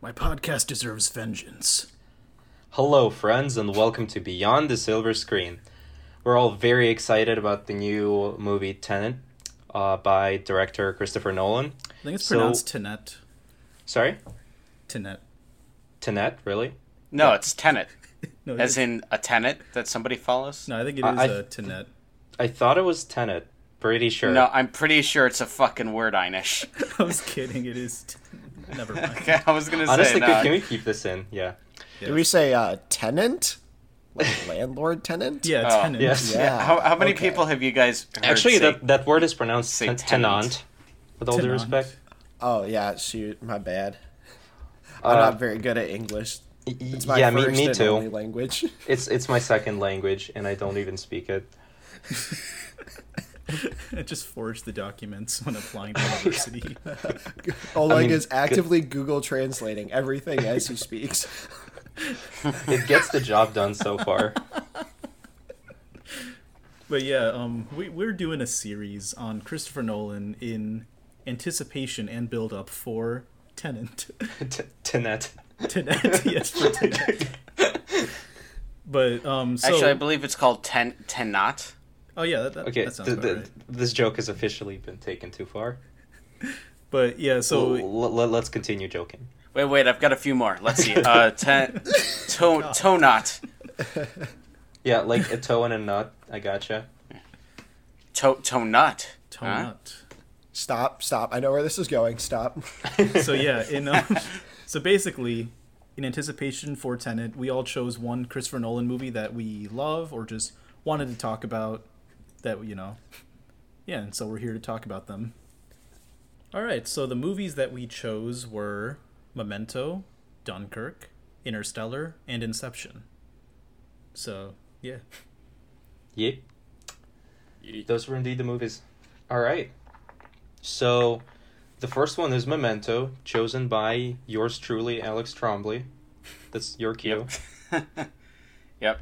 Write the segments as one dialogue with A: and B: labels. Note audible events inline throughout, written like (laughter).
A: My podcast deserves vengeance.
B: Hello, friends, and welcome to Beyond the Silver Screen. We're all very excited about the new movie Tenet uh, by director Christopher Nolan.
A: I think it's
B: So-
A: pronounced Tenet.
B: Sorry?
A: Tenet.
B: Tenet, really?
C: No, it's tenet, (laughs)
A: No, it
C: as
A: is-
C: in a tenet that somebody follows.
A: no, I think it
B: I-
A: is
B: I-
A: uh, Tenet.
B: I thought it was Tenet. Pretty sure.
C: No, I'm pretty sure it's a fucking word, Einish. (laughs)
A: I was kidding. It is. T- (laughs) Never mind.
C: Okay, I was gonna say
B: Honestly,
C: no.
B: can, can we keep this in? Yeah.
D: Did we say uh, tenant? Like (laughs) landlord tenant?
A: Yeah,
C: Oh.
A: Tenet.
B: Yes.
D: Yeah.
C: How, how many
D: okay.
C: people have you guys heard
B: Actually,
C: say-
B: that, that word is pronounced ten-
C: tenant.
B: tenant, with all due respect.
D: Oh yeah, shoot, my bad. I'm
B: Uh,
D: not very good at English.
B: y- y-
D: It's my
B: yeah, me,
D: first
B: me
D: and
B: too.
D: only language. (laughs)
B: It's it's my second language, and I don't even speak it. (laughs)
A: I just forged the documents when applying to (laughs) university.
D: Oleg (laughs)
B: mean,
D: is actively Google translating everything as he speaks.
B: It gets the job done so far.
A: But yeah, um, we, we're doing a series on Christopher Nolan in anticipation and build up for Tenant.
B: T- Tenet.
A: Tenet, yes, for Tenet. But um, so
C: Actually, I believe it's called ten tenot.
A: Oh yeah, that, that,
B: Okay,
A: that sounds
B: th-
A: about right.
B: this joke has officially been taken too far. (laughs)
A: But yeah, so
B: So l- let's continue joking.
C: Wait, wait, I've got a few more. Let's see. Uh, (laughs) ten, to, (laughs) tonot,
B: Yeah, like a toe and a nut. I gotcha.
C: to, tonut.
A: tone
C: Huh?
A: nut.
D: Stop, stop. I know where this is going. Stop.
A: so yeah, in um, so basically, in anticipation for Tenet, we all chose one Christopher Nolan movie that we love or just wanted to talk about. That you know, yeah, and so we're here to talk about them. All right, so the movies that we chose were Memento, Dunkirk, Interstellar, and Inception. So yeah,
B: Yep. Those were indeed the movies. All right. So, the first one is Memento, chosen by yours truly, Alex Trombley. That's your cue.
C: Yep. (laughs)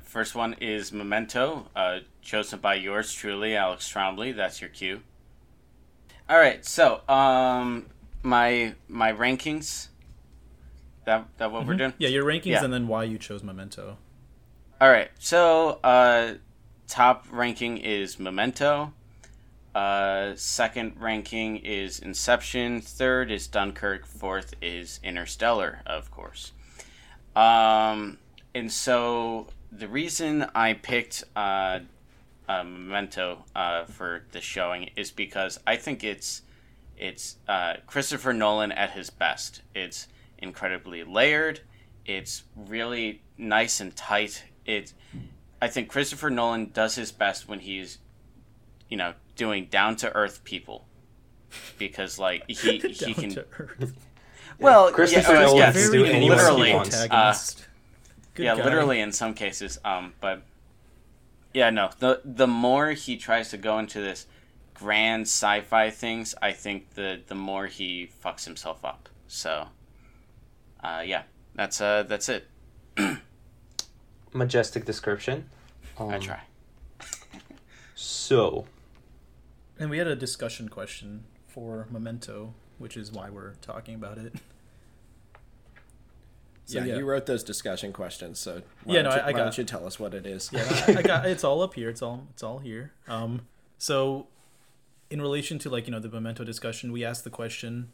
C: First one is Memento, uh, chosen by yours truly, Alex Trombley. That's your cue. All right. So, um, my my rankings. That that what we're doing?
A: yeah, your rankings
C: Yeah.
A: and then why you chose Memento.
C: All right. So, uh, top ranking is Memento. Uh, second ranking is Inception. Third is Dunkirk. Fourth is Interstellar, of course. Um, and so the reason I picked uh, uh, Memento uh, for the showing is because I think it's it's uh, Christopher Nolan at his best. It's incredibly layered. It's really nice and tight. It, I think Christopher Nolan does his best when he's, you know, doing down to earth people, because like he (laughs) he can.
A: to earth.
C: Well,
B: Christopher
C: yeah,
B: Nolan
C: yes,
B: can do he
C: literally,
B: wants.
C: uh,
A: antagonist. Good
C: yeah,
A: guy.
C: literally in some cases. Um, but yeah, no. The the more he tries to go into this grand sci-fi things, I think the the more he fucks himself up. So, uh, yeah, that's uh that's it. (clears throat)
B: Majestic description. Um,
C: I try.
B: So,
A: And we had a discussion question for Memento, which is why we're talking about it. So,
D: yeah,
A: yeah.
D: you wrote those discussion questions, so why,
A: Yeah,
D: don't,
A: no,
D: you,
A: I- I
D: why
A: got-
D: don't you tell us what it is?
A: Yeah, I, I got it's all up here. It's all it's all here. Um, so in relation to like you know the Memento discussion, we asked the question.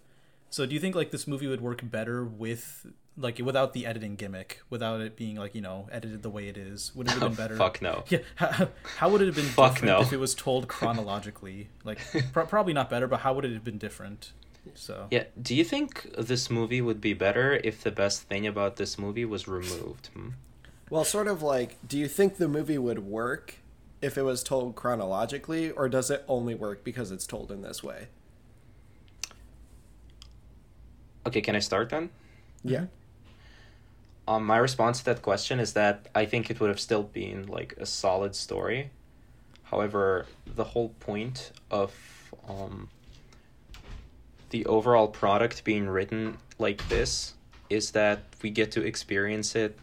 A: So do you think like this movie would work better with like without the editing gimmick, without it being like you know edited the way it is? Would it have been
B: oh, (laughs)
A: better?
B: fuck no.
A: Yeah, how, how would it have been
B: Fuck
A: different
B: no.
A: if it was told chronologically? Like pro- probably not better, but how would it have been different? So
B: Yeah, do you think this movie would be better if the best thing about this movie was removed? Hmm?
D: Well, sort of like, do you think the movie would work if it was told chronologically, or does it only work because it's told in this way?
B: Okay, can I start then?
D: Yeah.
B: Um, my response to that question is that I think it would have still been like a solid story. However, the whole point of um, the overall product being written like this is that we get to experience it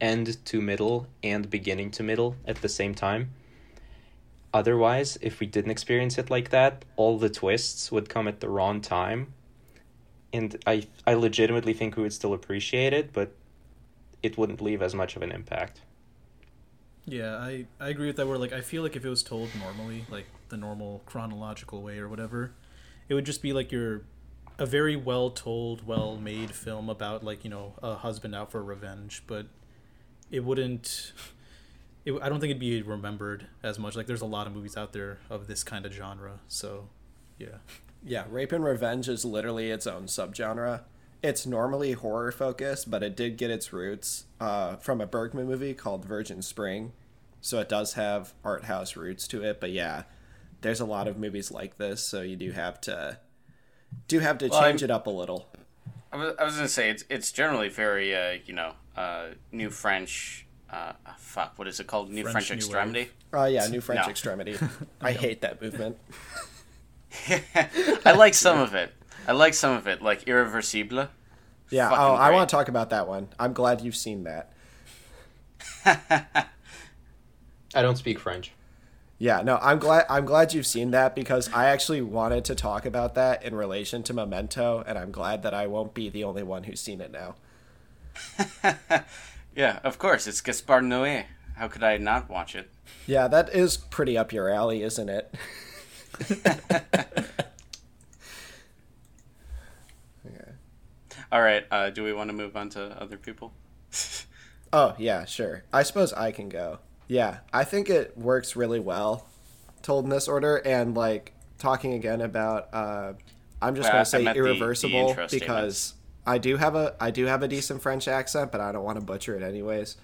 B: end to middle and beginning to middle at the same time. Otherwise, if we didn't experience it like that, all the twists would come at the wrong time and I I legitimately think we would still appreciate it, but it wouldn't leave as much of an impact.
A: Yeah, I, I agree with that. Where like I feel like if it was told normally, like the normal chronological way or whatever, it would just be like your a very well told, well made film about like you know a husband out for revenge, but it wouldn't. It, I don't think it'd be remembered as much. Like there's a lot of movies out there of this kind of genre, so yeah.
D: Yeah, Rape and Revenge is literally its own subgenre. It's normally horror focused, but it did get its roots uh, from a Bergman movie called Virgin Spring. So it does have art house roots to it, but yeah, there's a lot of movies like this, so you do have to do have to
C: Well,
D: change
C: I'm-
D: it up a little.
C: I was, I was gonna say it's it's generally very uh, you know uh, new French. Uh, fuck, what is it called? New
A: French
C: French, extremity.
D: Oh yeah, New French
C: No.
D: Extremity. (laughs) I hate that movement. (laughs)
C: I like some of it. I like some of it, like Irreversible.
D: Yeah,
C: Fucking
D: oh, I want to talk about that one. I'm glad you've seen that. (laughs)
B: I don't speak French.
D: Yeah, no, I'm glad I'm glad you've seen that because I actually wanted to talk about that in relation to Memento, and I'm glad that I won't be the only one who's seen it now. (laughs)
C: Yeah, of course, it's Gaspard Noé. How could I not watch it?
D: Yeah, that is pretty up your alley, isn't it? (laughs) (laughs)
C: All right, uh, do we want to move on to other people?
D: Oh, yeah, sure. I suppose I can go. Yeah, I think it works really well told in this order and like talking again about uh I'm just
C: Well,
D: going to say
C: meant the- the
D: irreversible because I do have a I do have a decent French accent, but I don't want to butcher it anyways.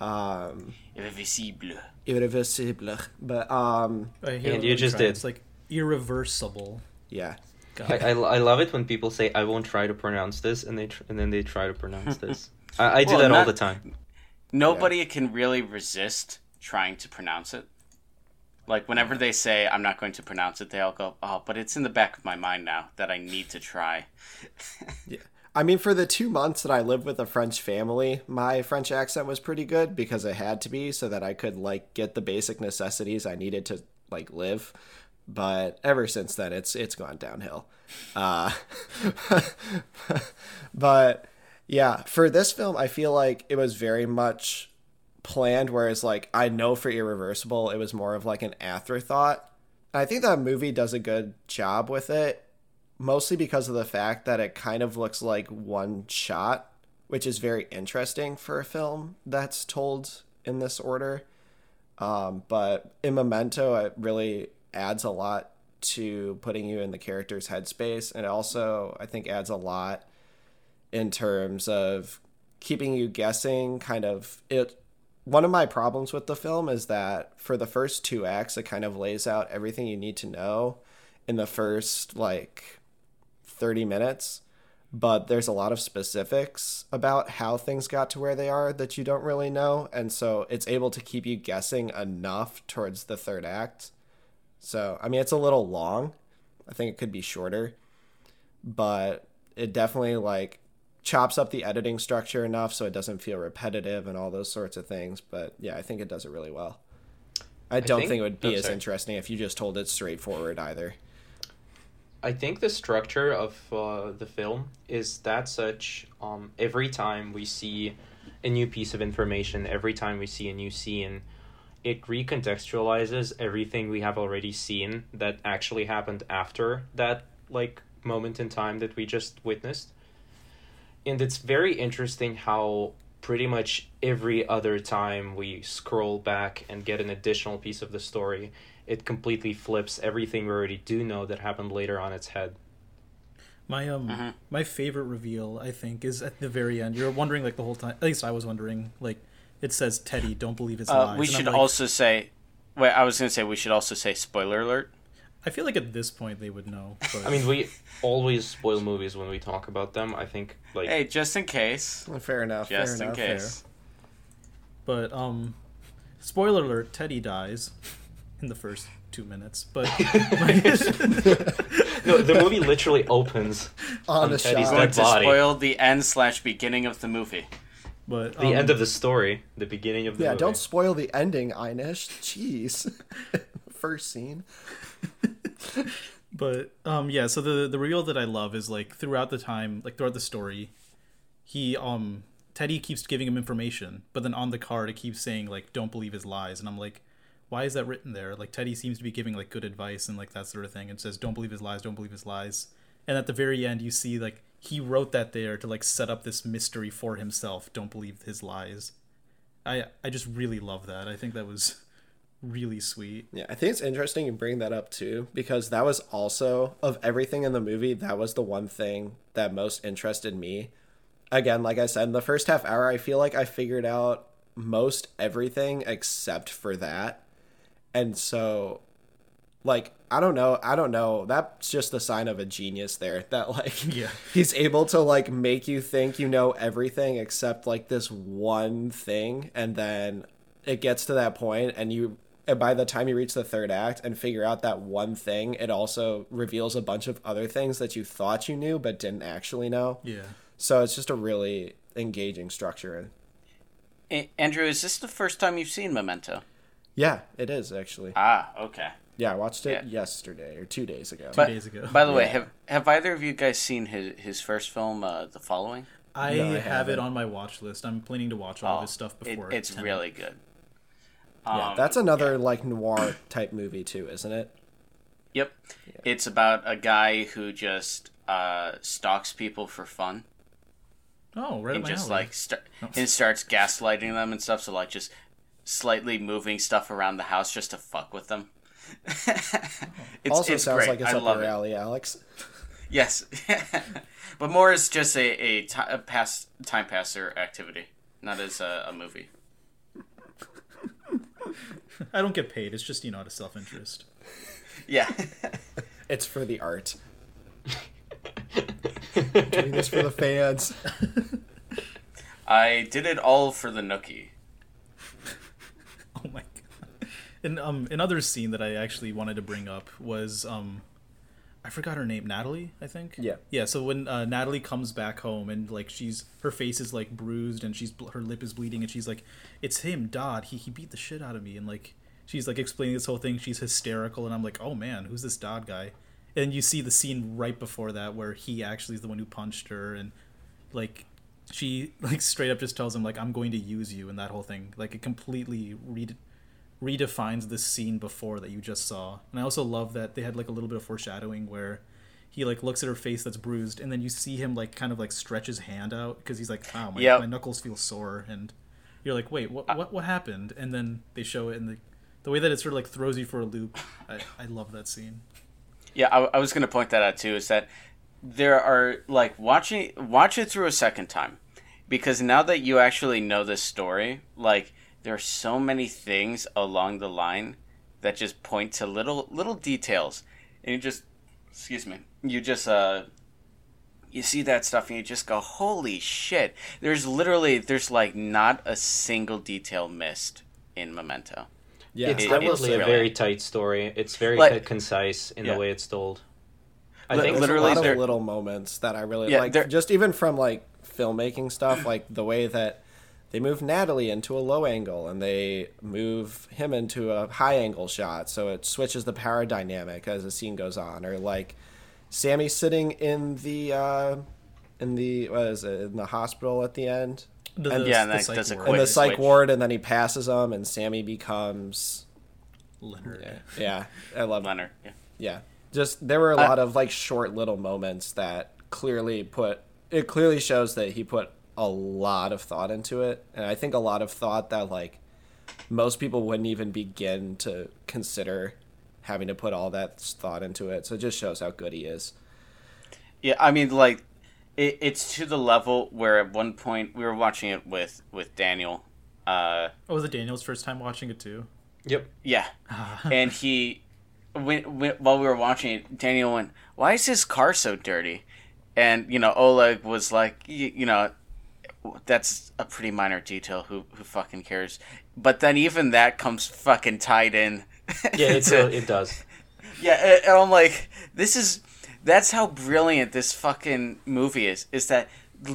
D: Um
C: Irreversible.
D: irreversible. But um
B: And you just
A: trying-
B: did.
A: It's like irreversible.
D: yeah.
B: I, I, I love it when people say I won't try to pronounce this and they tr- and then they try to pronounce (laughs) this. I, I do
C: Well,
B: that all the time.
C: Nobody can really resist trying to pronounce it. Like whenever they say I'm not going to pronounce it, they all go, "Oh, but it's in the back of my mind now that I need to try." (laughs) yeah.
D: I mean, for the two months that I lived with a French family, my French accent was pretty good because it had to be so that I could like get the basic necessities I needed to like live. But ever since then, it's it's gone downhill. Uh, (laughs) but yeah, for this film, I feel like it was very much planned. Whereas, like, I know for Irreversible, it was more of like an afterthought. I think that movie does a good job with it mostly because of the fact that it kind of looks like one shot, which is very interesting for a film that's told in this order. Um, but in Memento, it really adds a lot to putting you in the character's headspace, and also I think adds a lot in terms of keeping you guessing. Kind of it. One of my problems with the film is that for the first two acts, it kind of lays out everything you need to know in the first like 30 minutes, but there's a lot of specifics about how things got to where they are that you don't really know. And so it's able to keep you guessing enough towards the third act. So, I mean, it's a little long. I think it could be shorter, but it definitely like chops up the editing structure enough so it doesn't feel repetitive and all those sorts of things. But yeah, I think it does it really well. I don't think,
B: think-
D: it would be
B: oh,
D: as
B: sorry.
D: interesting if you just told it straightforward either.
B: I think the structure of uh, the film is that such. Um, every time we see a new piece of information, every time we see a new scene, it recontextualizes everything we have already seen that actually happened after that like moment in time that we just witnessed. And it's very interesting how pretty much every other time we scroll back and get an additional piece of the story, it completely flips everything we already do know that happened later on its head.
A: My um
C: Mhm.
A: my favorite reveal I think is at the very end. You're wondering like the whole time. At least I was wondering. Like it says Teddy, don't believe his
C: Uh,
A: lies.
C: we
A: And
C: should
A: like,
C: also say. Wait, I was gonna say we should also say spoiler alert.
A: I feel like at this point they would know. But
B: I mean, we always spoil movies when we talk about them. I think like
C: Hey, just in case.
D: Fair enough.
C: Just
D: fair
C: in
D: enough.
C: case.
A: but um, spoiler alert: Teddy dies in the first two minutes. But (laughs) (laughs)
B: no, the movie literally opens
D: On
B: On Teddy's
D: shot.
C: Going
B: dead
C: to
B: body.
C: spoil the end slash beginning of the movie.
A: but
B: the
A: um,
B: end of the story, the beginning of the
D: Yeah,
B: movie.
D: don't spoil the ending, Einish. Jeez. (laughs) First scene. (laughs)
A: But um yeah, so the the reveal that I love is like throughout the time, like throughout the story, he um Teddy keeps giving him information, but then on the card it keeps saying like don't believe his lies and I'm like why is that written there? Like Teddy seems to be giving like good advice and like that sort of thing and says don't believe his lies, don't believe his lies. And at the very end you see like he wrote that there to like set up this mystery for himself. Don't believe his lies. I I just really love that. I think that was really sweet.
D: Yeah, I think it's interesting you bring that up too, because that was also of everything in the movie, that was the one thing that most interested me. Again, like I said, in the first half hour, I feel like I figured out most everything except for that. And so like I don't know, I don't know. That's just the sign of a genius there. (laughs) That like
A: Yeah.
D: he's able to like make you think you know everything except like this one thing and then it gets to that point and you and by the time you reach the third act and figure out that one thing, it also reveals a bunch of other things that you thought you knew but didn't actually know.
A: Yeah.
D: So it's just a really engaging structure.
C: A- Andrew, is this the first time you've seen Memento?
D: Yeah, it is actually.
C: Ah, okay.
D: Yeah, I watched it
C: Yeah.
D: yesterday or two days ago.
C: But,
A: days ago.
C: By the way, have have either of you guys seen his his first film, uh, The Following?
A: I,
D: No, I
A: have
D: haven't.
A: it on my watch list. I'm planning to watch all
C: Oh,
A: this stuff
C: it-
A: before.
C: it's
A: Tenet.
C: really good.
D: Yeah,
C: Um,
D: that's another like noir type movie too, isn't it?
C: Yep. It's about a guy who just uh, stalks people for fun
A: Oh, right
C: and
A: my
C: just
A: alley.
C: like st- and starts gaslighting them and stuff. So like just slightly moving stuff around the house just to fuck with them. (laughs) it's,
D: also
C: it's
D: sounds
C: great.
D: like it's
C: I
D: up
C: love
D: your
C: it.
D: alley, Alex.
C: Yes, (laughs) but more is just a a, ti- a pass time passer activity, not as a, a movie.
A: I don't get paid. It's just you know out of self interest.
C: Yeah. (laughs)
D: It's for the art. (laughs) Doing this for the fans.
C: I did it all for the nookie. (laughs)
A: Oh my god. And um, another scene that I actually wanted to bring up was um, I forgot her name, Natalie, I think.
D: Yeah.
A: Yeah. So when uh, Natalie comes back home and like she's her face is like bruised and she's her lip is bleeding and she's like, "It's him, Dodd. He he beat the shit out of me." And like she's like explaining this whole thing. She's hysterical and I'm like, "Oh man, who's this Dodd guy?" And you see the scene right before that where he actually is the one who punched her and like she (laughs) like straight up just tells him like I'm going to use you and that whole thing like it completely re- redefines the scene before that you just saw and I also love that they had like a little bit of foreshadowing where he like looks at her face that's bruised and then you see him like kind of like stretch his hand out because he's like wow my,
C: Yep.
A: my knuckles feel sore and you're like wait what what what happened and then they show it and the the way that it sort of like throws you for a loop I, I love that scene
C: Yeah, I, I was going to point that out too. Is that there are like watching watch it through a second time, because now that you actually know this story, like there are so many things along the line that just point to little little details, and you just excuse me, you just uh you see that stuff and you just go holy shit there's literally there's like not a single detail missed in memento
D: Yeah,
B: it's
C: It-
B: definitely
D: say
B: a
C: really-
B: very tight story. It's very
C: Like-
B: concise in
C: Yeah.
B: the way it's told. I
C: Li-
B: think
D: there's
C: literally
D: a lot of little moments that I really
C: Yeah,
D: like. Just even from like filmmaking stuff, like the way that they move Natalie into a low angle and they move him into a high angle shot, so it switches the power dynamic as the scene goes on. Or like Sammy sitting in the uh, in the what is it in the hospital at the end
A: The-
D: And-
A: the-
C: Yeah, and
A: the
C: that
A: psych
C: does
A: ward.
D: in the psych ward, and then he passes him, and Sammy becomes
A: Leonard
D: yeah. I love
C: leonard yeah.
D: Yeah. Just there were a
C: Uh,
D: lot of like short little moments that clearly put it clearly shows that he put a lot of thought into it. And I think a lot of thought that like most people wouldn't even begin to consider having to put all that thought into it. So it just shows how good he is.
C: Yeah, I mean, like, it, it's to the level where at one point we were watching it with with Daniel. Uh,
A: oh was it Daniel's first time watching it too
B: Yep.
C: yeah, and he, when, when while we were watching it, Daniel went, "Why is his car so dirty?" And you know, Oleg was like, "Y- "You know, that's a pretty minor detail. Who who fucking cares?" But then even that comes fucking tied in.
B: Yeah, it, (laughs)
C: to-
B: it does.
C: Yeah, and- I'm like, this is that's how brilliant this fucking movie is. Is that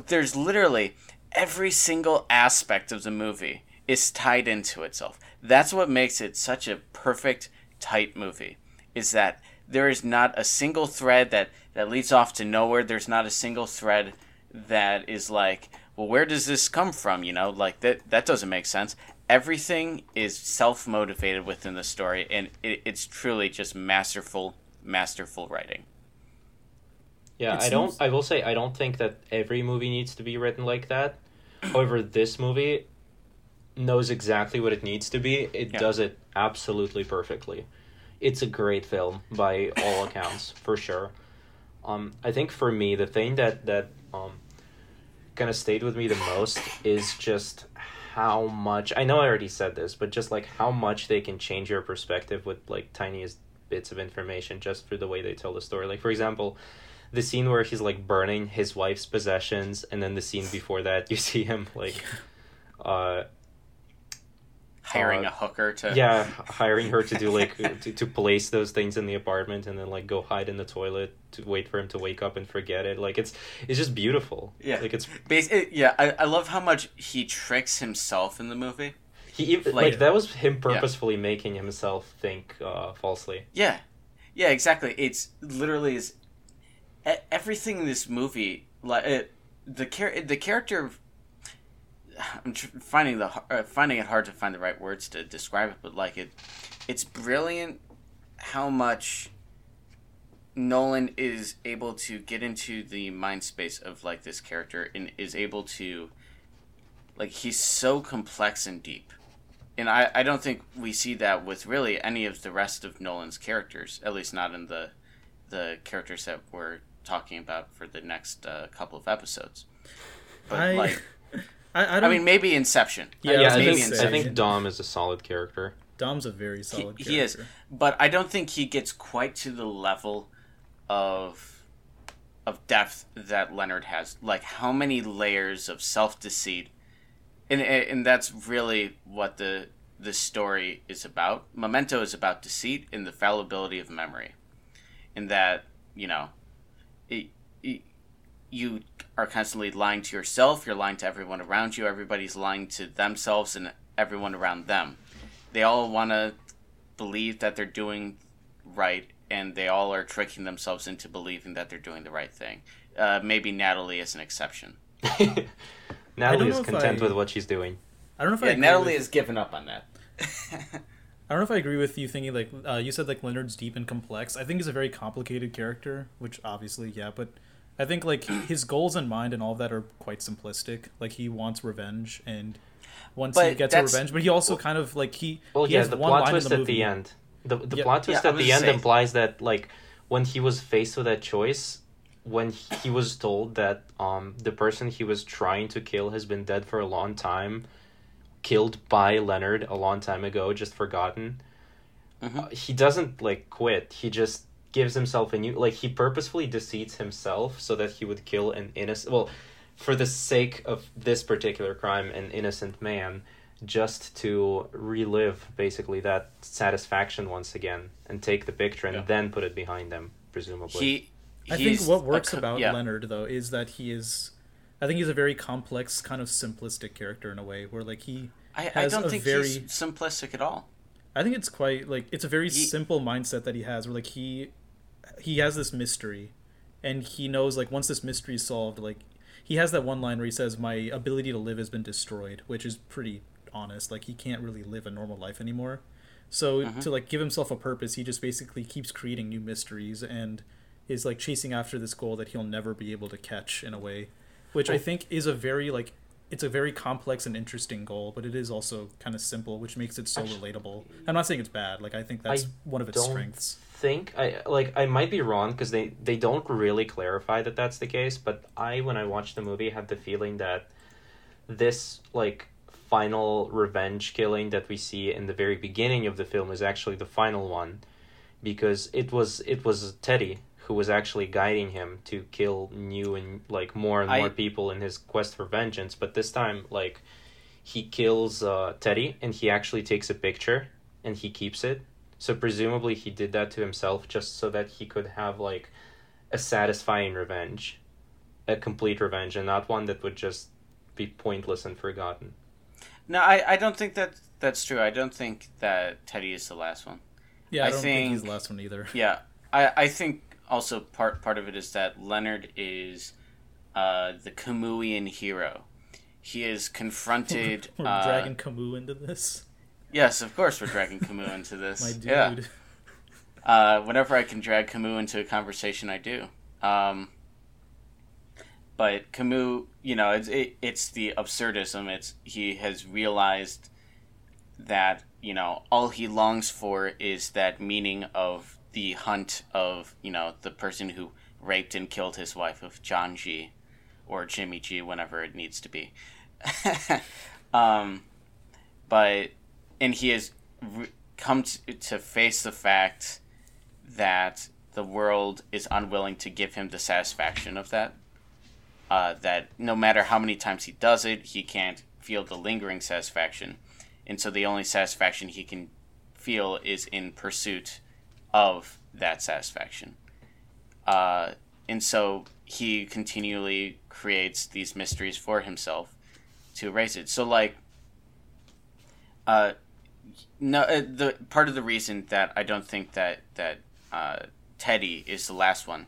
C: there's literally every single aspect of the movie is tied into itself. That's what makes it such a perfect tight movie. Is that there is not a single thread that that leads off to nowhere. There's not a single thread that is like, well, where does this come from? You know, like that that doesn't make sense. Everything is self motivated within the story, and it, it's truly just masterful, masterful writing.
B: Yeah,
A: It
B: I don't. I will say I don't think that every movie needs to be written like that. (clears throat) However, this movie knows exactly what it needs to be. It
C: Yeah.
B: does it absolutely perfectly. It's a great film by all accounts, for sure. Um, I think for me, the thing that that um, kind of stayed with me the most is just how much. I know I already said this, but just like how much they can change your perspective with like tiniest bits of information just through the way they tell the story. Like for example, the scene where he's like burning his wife's possessions, and then the scene before that, you see him like, uh,
C: Hiring
B: Uh,
C: a hooker to
B: yeah, hiring her to do like to, to place those things in the apartment, and then like go hide in the toilet to wait for him to wake up and forget it. Like it's it's just beautiful.
C: Yeah.
B: like it's
C: Bas- it- yeah, I, I love how much he tricks himself in the movie.
B: he even,
C: Like-
B: like, that was him purposefully making himself think uh, falsely.
C: Yeah, yeah, exactly. It's literally is everything in this movie. Like it, the char- the character. I'm tr- finding the uh, finding it hard to find the right words to describe it, but like it, it's brilliant how much Nolan is able to get into the mind space of like this character and is able to like he's so complex and deep and I, I don't think we see that with really any of the rest of Nolan's characters, at least not in the the characters that we're talking about for the next uh, couple of episodes. But
A: I,
C: like,
A: I, I,
C: I
A: don't,
C: mean, maybe Inception.
A: Yeah,
B: Yeah,
A: I was
B: I think
C: maybe
A: say.
B: I think Dom is a solid character.
A: Dom's a very
C: He,
A: solid
C: he is, but I don't think he gets quite to the level of of depth that Leonard has. Like how many layers of self deceit, and and that's really what the the story is about. Memento is about deceit and the fallibility of memory, and that you know, it, it, you are constantly lying to yourself. You're lying to everyone around you. Everybody's lying to themselves and everyone around them. They all want to believe that they're doing right, and they all are tricking themselves into believing that they're doing the right thing. Uh, maybe Natalie is an exception. (laughs)
B: Natalie is content
A: I-
B: with what she's doing.
A: I don't know if I
C: Yeah,
A: agree
C: Natalie
A: with-
C: has given up on that. (laughs)
A: I don't know if I agree with you thinking like uh, you said like Leonard's deep and complex. I think he's a very complicated character, which obviously yeah, but I think like his goals in mind and all of that are quite simplistic. Like he wants revenge and once he gets
C: that's-
A: revenge, but he also kind of like he
B: Well,
A: he
B: yeah,
A: has
B: the
A: one
B: plot
A: line
B: twist
A: the
B: at
A: movie.
B: the end. The, the
A: Yeah.
B: plot twist
C: Yeah,
B: at the end
C: say-
B: implies that like when he was faced with that choice, when he was told that um the person he was trying to kill has been dead for a long time, killed by Leonard a long time ago, just forgotten.
C: Mhm.
B: uh, he doesn't like quit. He just gives himself a new like he purposefully deceits himself so that he would kill an innocent well for the sake of this particular crime an innocent man just to relive basically that satisfaction once again and take the picture and
A: Yeah.
B: then put it behind them presumably
C: He.
A: I think what works
C: co-
A: about
C: yeah.
A: Leonard though is that he is I think he's a very complex kind of simplistic character in a way where like he
C: I, I
A: has
C: don't
A: a
C: think
A: very-
C: he's simplistic at all.
A: I think it's quite like it's a very
C: He-
A: simple mindset that he has where like he he has this mystery and he knows like once this mystery is solved like he has that one line where he says my ability to live has been destroyed which is pretty honest like he can't really live a normal life anymore so
C: Mm-hmm.
A: to like give himself a purpose he just basically keeps creating new mysteries and is like chasing after this goal that he'll never be able to catch in a way which i think is a very like it's a very complex and interesting goal but it is also kind of simple which makes it so relatable i'm not saying it's bad like i think that's
B: I
A: one of its strengths
B: think I like I might be wrong because they they don't really clarify that that's the case. But I when I watched the movie had the feeling that this like final revenge killing that we see in the very beginning of the film is actually the final one because it was it was Teddy who was actually guiding him to kill new and like more and
C: I-
B: more people in his quest for vengeance. But this time like he kills uh, Teddy and he actually takes a picture and he keeps it. So presumably he did that to himself just so that he could have like a satisfying revenge, a complete revenge, and not one that would just be pointless and forgotten.
C: No, I, I don't think that that's true. I don't think that Teddy is the last one.
A: yeah i,
C: I
A: don't think... he's the last one either
C: Yeah, I, I think also part part of it is that Leonard is uh, the Camusian hero. He is confronted. (laughs)
A: We're
C: uh,
A: dragging Camus into this.
C: Yes, of course we're dragging Camus into (laughs) this.
A: My dude.
C: Yeah. Uh, whenever I can drag Camus into a conversation, I do. Um, but Camus, you know, it's it, it's the absurdism. It's he has realized that you know all he longs for is that meaning of the hunt of you know the person who raped and killed his wife of John G. or Jimmy G. Whenever it needs to be. (laughs) um, but and he has re- come to, to face the fact that the world is unwilling to give him the satisfaction of that. Uh, that no matter how many times he does it, he can't feel the lingering satisfaction. And so the only satisfaction he can feel is in pursuit of that satisfaction. Uh, and so he continually creates these mysteries for himself to erase it. So, like, uh, no, uh, the part of the reason that I don't think that that uh, Teddy is the last one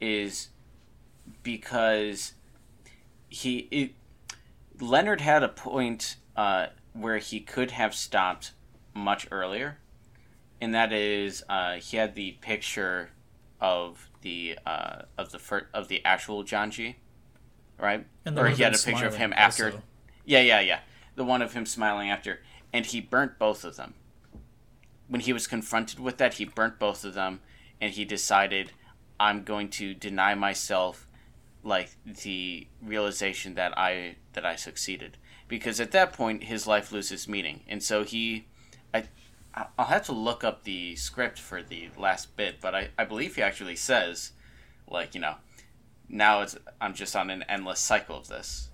C: is because he it, Leonard had a point uh, where he could have stopped much earlier, and that is uh, he had the picture of the uh, of the fir- of the actual John G, right? Or he had a picture of him after.
A: also.
C: Yeah, yeah, yeah. The one of him smiling after, and he burnt both of them. When he was confronted with that, he burnt both of them, and he decided, "I'm going to deny myself, like the realization that I that I succeeded." Because at that point, his life loses meaning, and so he, I, I'll have to look up the script for the last bit, but I, I believe he actually says, like you know, now it's I'm just on an endless cycle of this.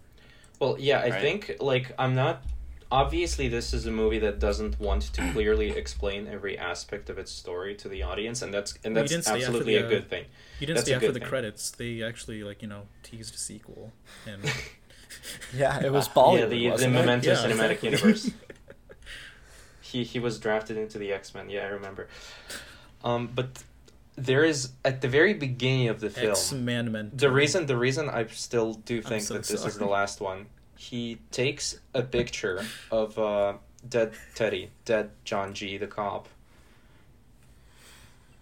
B: Well, yeah, I
C: Right.
B: think like I'm not. Obviously, this is a movie that doesn't want to (clears throat) clearly explain every aspect of its story to the audience, and that's and that's
A: didn't say after
B: absolutely
A: the,
B: a good thing.
A: You didn't
B: That's
A: stay after the
B: thing.
A: credits. They actually like you know teased a sequel, and (laughs)
D: Yeah, it was
B: yeah,
D: Bollywood.
B: the the
D: wasn't it?
B: Memento
A: Yeah,
B: cinematic
A: exactly.
B: universe. (laughs) he he was drafted into the X Men. Yeah, I remember. Um, but there is at the very beginning of the film.
A: X Man
B: The reason the reason I still do think
A: so
B: that this is the last one, he takes a picture of uh, dead Teddy, dead John G, the cop.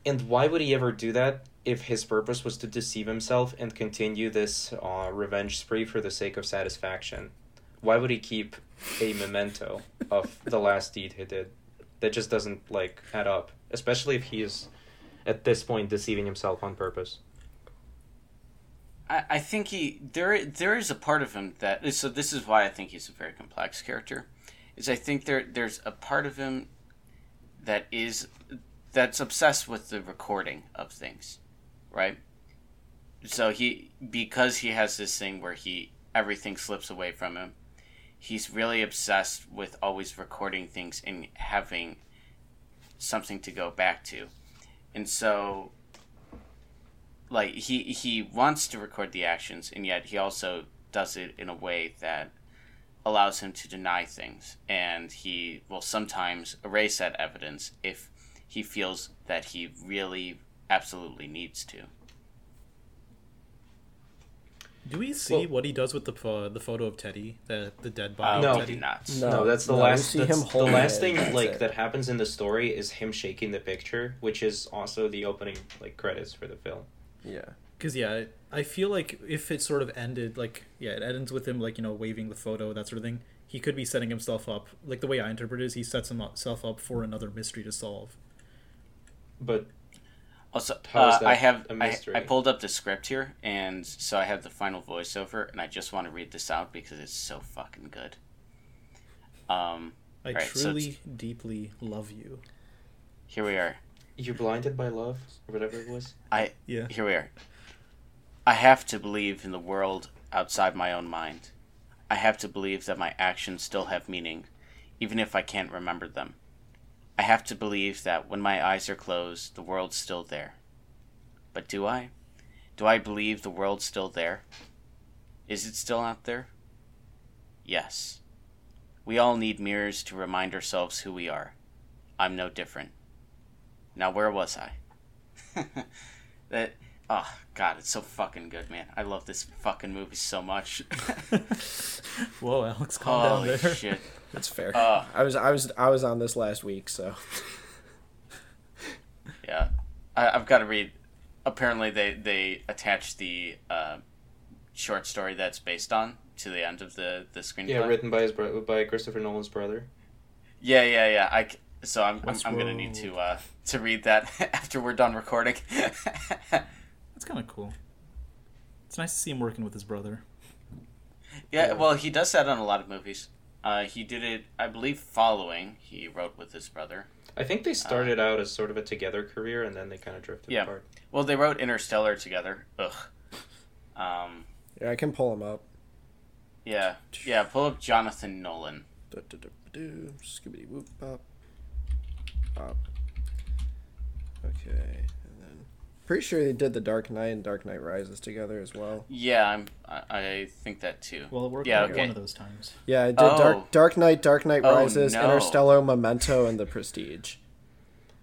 B: And why would he ever do that if his purpose was to deceive himself and continue this uh, revenge spree for the sake of satisfaction? Why would he keep a memento of the last deed he did? That just doesn't like add up, especially if he is at this point deceiving himself on purpose.
C: I, I think he there there is a part of him that so this is why I think he's a very complex character. Is I think there there's a part of him that is that's obsessed with the recording of things, right? So he because he has this thing where he everything slips away from him. He's really obsessed with always recording things and having something to go back to. And so like he he wants to record the actions and yet he also does it in a way that allows him to deny things and he will sometimes erase that evidence if he feels that he really absolutely needs to
A: Do we see
B: Well-
A: what he does with the pho- the photo of Teddy, the the dead body?
B: No.
A: of Teddy?
C: do not
D: No.
B: No, that's the
D: no,
B: last.
D: see
B: that's
D: him
B: the last thing like
D: it.
B: that happens in the story is him shaking the picture, which is also the opening like credits for the film.
D: Yeah.
A: Because yeah, I I feel like if it sort of ended like yeah, it ends with him like you know waving the photo that sort of thing. He could be setting himself up. Like the way I interpret it is, he sets himself up for another mystery to solve.
B: But
C: also
B: How is
C: uh,
B: that
C: I have
B: a
C: I,
B: mystery?
C: I pulled up the script here and so I have the final voiceover and I just want to read this out because it's so fucking good um
A: I
C: Right, so
A: truly, deeply love you.
C: here we are
B: you're blinded by love or whatever it was.
C: I
A: Yeah.
C: Here we are. I have to believe in the world outside my own mind. I have to believe that my actions still have meaning, even if I can't remember them. I have to believe that when my eyes are closed, the world's still there. But do I? Do I believe the world's still there? Is it still out there? Yes. We all need mirrors to remind ourselves who we are. I'm no different. Now, where was I? (laughs) that oh god, it's so fucking good, man. I love this fucking movie so much. (laughs)
A: Whoa, Alex, calm down
C: Holy
A: there.
C: shit. (laughs)
D: That's fair.
C: Uh.
D: I was I was I was on this last week, so
C: Yeah, I, I've got to read. Apparently, they they attached the uh, short story that's based on to the end of the the screenplay.
B: Yeah, written by his bro- by Christopher Nolan's brother.
C: Yeah, yeah, yeah. I c- so I'm I'm, I'm gonna need to uh to read that (laughs) after we're done recording.
A: That's kind of cool. It's nice to see him working with his brother.
C: yeah, well, he does that on a lot of movies. Uh, he did it, I believe, following he wrote with his brother.
B: I think they started out as sort of a together career, and then they kind of drifted
C: Yeah.
B: apart.
C: Well, they wrote Interstellar together. Ugh. Um.
D: yeah, I can pull them up.
C: Yeah. Yeah. Pull up Jonathan Nolan.
D: Du-du-du-du-du, whoop pop. Pop. Okay, and then pretty sure they did the Dark Knight and Dark Knight Rises together as well.
C: Yeah, I'm. I, I think that too.
A: Well, it worked
C: Yeah,
A: out
C: okay.
A: one of those times.
D: Yeah, I did
C: Oh.
D: Dark Dark Knight, Dark Knight
C: Oh,
D: Rises,
C: no.
D: Interstellar, Memento, and The Prestige.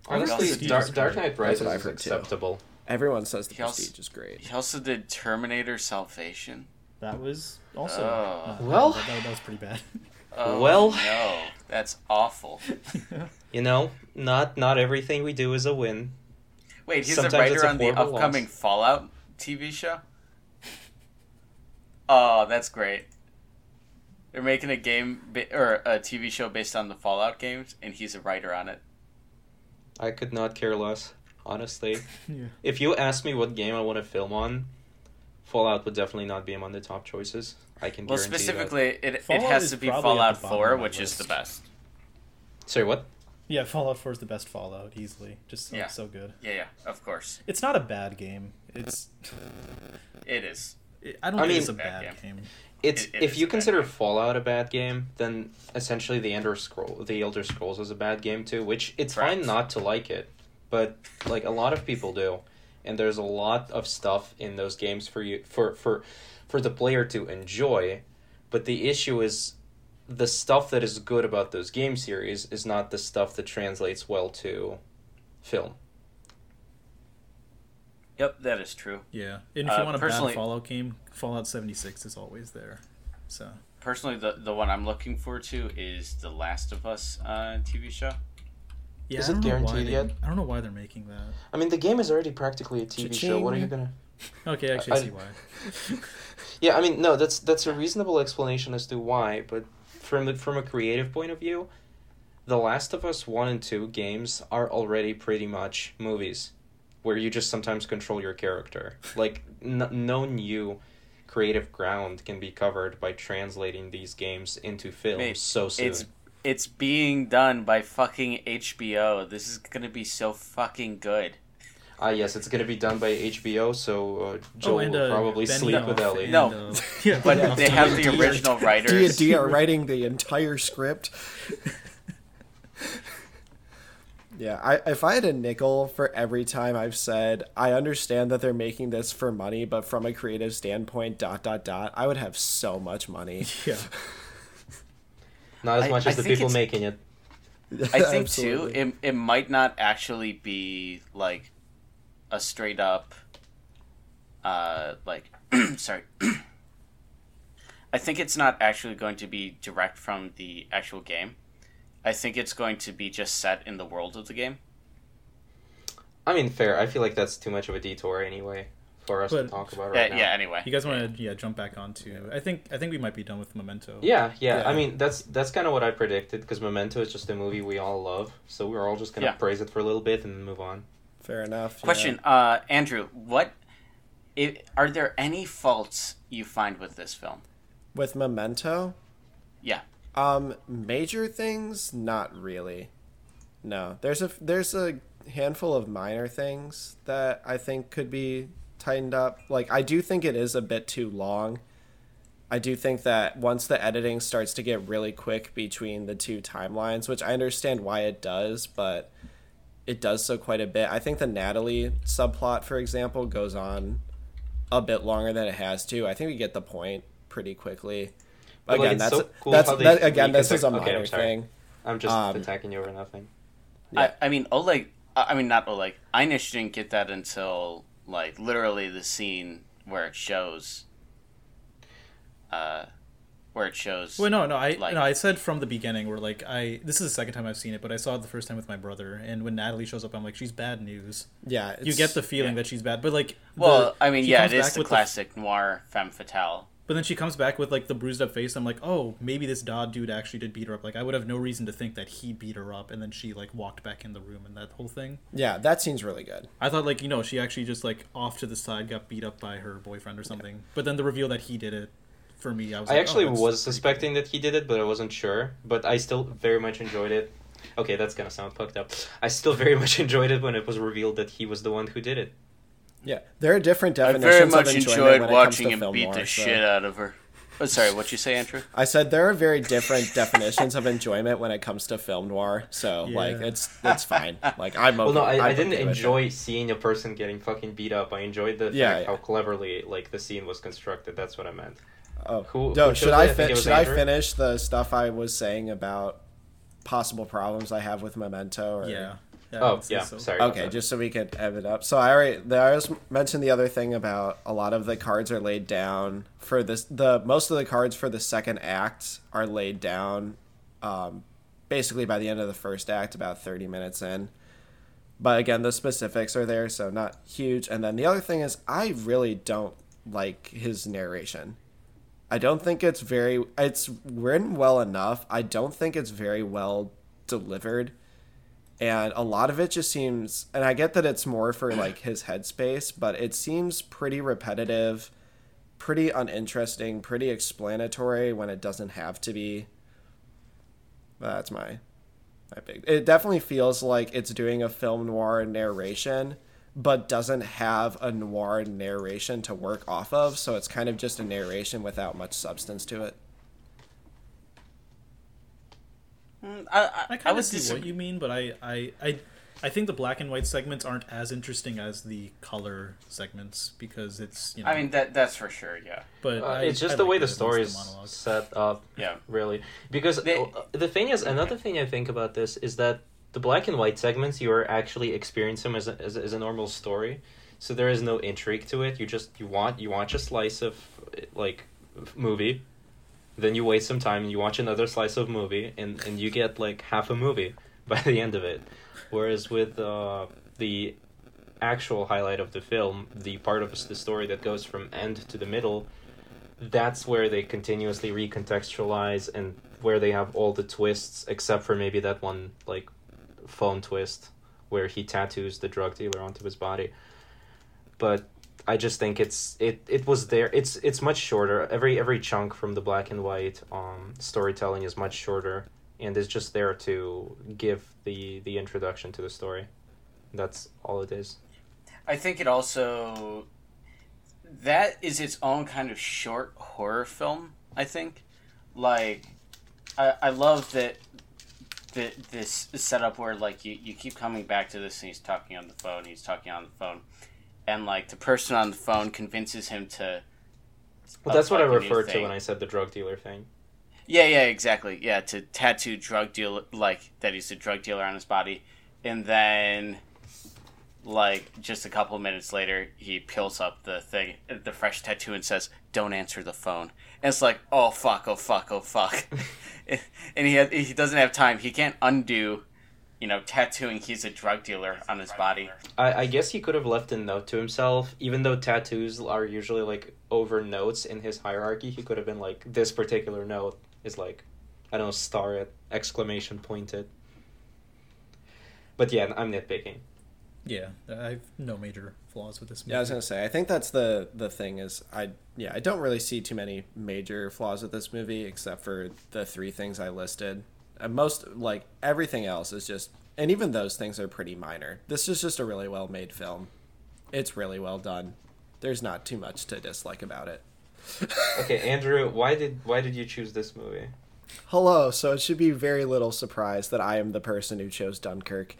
B: Honestly, Dark,
A: is
B: Dark. Knight Rises is
D: heard, too.
B: acceptable.
D: Everyone says The
C: He also-
D: Prestige is great.
C: He also did Terminator Salvation.
A: That was also.
C: Oh.
A: uh,
B: Well-
A: that, that, that was pretty bad. (laughs)
C: Oh,
B: Well-
C: no, that's awful. (laughs)
B: You know, not not everything we do is a win.
C: Wait, he's
B: Sometimes
C: a writer
B: a
C: on the upcoming
B: loss.
C: Fallout TV show. (laughs) Oh, that's great. They're making a game or a TV show based on the Fallout games, and he's a writer on it.
B: I could not care less, honestly. (laughs)
A: yeah.
B: If you ask me what game I want to film on, Fallout would definitely not be among the top choices. I can
C: Well,
B: guarantee
C: specifically, it, it
A: Fallout
C: has to be Fallout 4,
A: of my
C: which is the best.
B: Sorry, what?
A: Yeah, Fallout 4 is the best Fallout, easily. Just so,
C: Yeah.
A: so good.
C: Yeah, yeah, of course.
A: It's not a bad game. It's.
C: It is.
A: I don't
B: I
A: think
B: mean-
A: it's a
C: Bad
A: bad game.
B: It's
C: It- it
B: if you consider
C: game.
B: Fallout a bad game, then essentially the Elder Scroll, the Elder Scrolls is a bad game too. Which it's fine not to like it, but like a lot of people do, and there's a lot of stuff in those games for you for for for the player to enjoy. But the issue is the stuff that is good about those game series is not the stuff that translates well to film.
C: Yep, that is true.
A: Yeah. And if
C: Uh,
A: you want a
C: personally-
A: bad Fallout game, Fallout 76 is always there. So.
C: Personally, the the one I'm looking forward to is the Last of Us uh, TV show.
A: Yeah,
B: Is it
A: don't know why
B: guaranteed
A: they-
B: yet?
A: I don't know why they're making that.
B: I mean, the game is already practically a TV show. What are you gonna? (laughs)
A: Okay, actually, I,
B: I-
A: see why. (laughs)
B: Yeah, I mean, no, that's that's a reasonable explanation as to why, but from the, from a creative point of view, The Last of Us 1 and 2 games are already pretty much movies where you just sometimes control your character. Like n- no new creative ground can be covered by translating these games into films
C: Mate,
B: so soon.
C: It's it's being done by fucking HBO. This is gonna be so fucking good.
B: Ah, yes, it's going to be done by HBO, so uh, Joel
A: oh, and,
B: will
A: uh,
B: probably
A: Ben
B: sleep
A: Noff
B: with Ellie.
A: and,
C: No.
A: uh, (laughs) yeah,
C: But
A: Ben
C: they have the original (laughs) writers.
D: D&D are writing the entire script. (laughs) Yeah, I, if I had a nickel for every time I've said I understand that they're making this for money, but from a creative standpoint, dot dot dot, I would have so much money.
A: Yeah.
B: Not as
C: I-
B: much
C: I
B: as the people making it.
C: I think
D: Absolutely.
C: too, it it might not actually be like a straight up, uh, like (clears throat) sorry. (clears throat) I think it's not actually going to be direct from the actual game. I think it's going to be just set in the world of the game.
B: I mean, fair. I feel like that's too much of a detour anyway for us to talk about
C: Yeah,
B: right now.
C: yeah. Anyway,
A: You guys want to yeah jump back onto? I think I think we might be done with Memento.
B: Yeah, yeah.
D: Yeah.
B: I mean, that's that's kind of what I predicted because Memento is just a movie we all love, so we're all just gonna
C: Yeah.
B: praise it for a little bit and move on.
D: Fair enough. yeah.
C: Question, uh, Andrew, what i are there any faults you find with this film?
D: with Memento.
C: Yeah.
D: Um, major things, not really. No, there's a there's a handful of minor things that I think could be tightened up. Like I do think it is a bit too long. I do think that once the editing starts to get really quick between the two timelines, which I understand why it does, but it does so quite a bit. I think the Natalie subplot, for example, goes on a bit longer than it has to. I think we get the point pretty quickly.
B: But,
D: again,
B: it's
D: that's
B: so cool
D: that's
B: they
D: that, again, this is a
B: reconstruct- okay, I'm
D: minor thing.
B: I'm just
D: Um,
B: attacking you over nothing.
D: Yeah.
C: I, I mean, Oleg I I mean, not like Einish didn't get that until like literally the scene where it shows, uh, where it shows.
A: Well, no, no, I
C: Like-
A: no, I said from the beginning where like I this is the second time I've seen it, but I saw it the first time with my brother, and when Natalie shows up, I'm like, she's bad news.
D: Yeah,
A: you get the feeling that she's bad, but like,
C: well,
A: the-
C: I mean, yeah, it is
A: back
C: the
A: with
C: classic noir femme fatale.
A: but then she comes back with like the bruised up face. I'm like, oh, maybe this Dodd dude actually did beat her up. Like, I would have no reason to think that he beat her up, and then she like walked back in the room and that whole thing.
D: yeah, that scene's really good.
A: I thought like you know she actually just like off to the side got beat up by her boyfriend or something. But then the reveal that he did it for me, I was.
B: I
A: like,
B: actually
A: oh,
B: was
A: pretty
B: suspecting that he did it, but I wasn't sure. But I still very much enjoyed it. Okay, that's gonna sound fucked up. I still very much (laughs) enjoyed it when it was revealed that he was the one who did it.
D: Yeah, there are different definitions.
C: I
D: definitions.
C: very much
D: of
C: enjoyed
D: when it comes
C: watching him beat
D: noir,
C: the
D: so-
C: shit out of her. Oh, sorry, what you say, Andrew?
D: I said there are very different (laughs) definitions of enjoyment when it comes to film noir. So like it's it's fine. Like I'm okay.
B: Well, no, I,
D: I'm
B: I didn't
D: okay it.
B: enjoy seeing a person getting fucking beat up. I enjoyed the
D: Yeah,
B: fact
D: yeah.
B: how cleverly like the scene was constructed. That's what I meant.
D: Oh,
B: Who-
D: no, should I
B: it? I think
D: fin-
B: it was
D: should I finish the stuff I was saying about possible problems I have with Memento? Or...
A: Yeah. yeah
B: Oh yeah,
A: so.
B: sorry.
D: Okay, just so we could end it up. So I already I just mentioned the other thing about a lot of the cards are laid down for this. The most of the cards for the second act are laid down, um, basically by the end of the first act, about thirty minutes in. But again, the specifics are there, so not huge. And then the other thing is, I really don't like his narration. I don't think it's very. It's written well enough. I don't think it's very well delivered and a lot of it just seems and i get that it's more for (clears throat) like his headspace but it seems pretty repetitive pretty uninteresting pretty explanatory when it doesn't have to be that's my my big it definitely feels like it's doing a film noir narration but doesn't have a noir narration to work off of so it's kind of just a narration without much substance to it
C: Mm, I, I,
A: I
C: I,
A: kind
C: would
A: of see
C: disagree.
A: what you mean, but I, I, I, I think the black and white segments aren't as interesting as the color segments because it's you know.
C: I mean, that that's for sure. Yeah.
A: but
B: Uh,
A: I-
B: it's just
A: I
B: the
A: like
B: way the story is set up.
C: Yeah.
B: really. Because
C: They-
B: uh, the thing is, another thing I think about this is that the black and white segments you are actually experiencing them as a, as, as a normal story, so there is no intrigue to it. You just you want you watch a slice of like movie, then you wait some time and you watch another slice of movie, and and you get like half a movie (laughs) by the end of it. Whereas with uh, the actual highlight of the film, the part of the story that goes from end to the middle, that's where they continuously recontextualize and where they have all the twists except for maybe that one like phone twist where he tattoos the drug dealer onto his body. But i just think it's it it was there. It's it's much shorter. Every every chunk from the black and white um storytelling is much shorter and is just there to give the the introduction to the story. That's all it is.
C: I think it also that is its own kind of short horror film. I think, like, I I love that the this setup where like you you keep coming back to this and he's talking on the phone, he's talking on the phone, and like the person on the phone convinces him to.
B: well that's what i
C: like, a new
B: referred to when i said the drug dealer thing
C: Yeah, yeah, exactly. Yeah, to tattoo drug dealer like that he's a drug dealer on his body, and then like just a couple minutes later, he peels up the thing, the fresh tattoo, and says, "Don't answer the phone." And it's like, oh fuck, oh fuck, oh fuck, (laughs) (laughs) and he he doesn't have time. He can't undo, you know, tattooing. He's a drug dealer on his body.
B: I, I guess he could have left a note to himself, even though tattoos are usually like over notes in his hierarchy. He could have been like, this particular note is like, I don't know, star it, exclamation pointed. But yeah, I'm nitpicking.
A: Yeah, I have no major flaws with this movie.
D: Yeah, I was gonna say. I think that's the the thing is I yeah I don't really see too many major flaws with this movie except for the three things I listed. And most like everything else is just and even those things are pretty minor. This is just a really well made film. It's really well done. There's not too much to dislike about it. (laughs)
B: Okay, Andrew, why did why did you choose this movie?
D: Hello, so it should be very little surprise that I am the person who chose Dunkirk.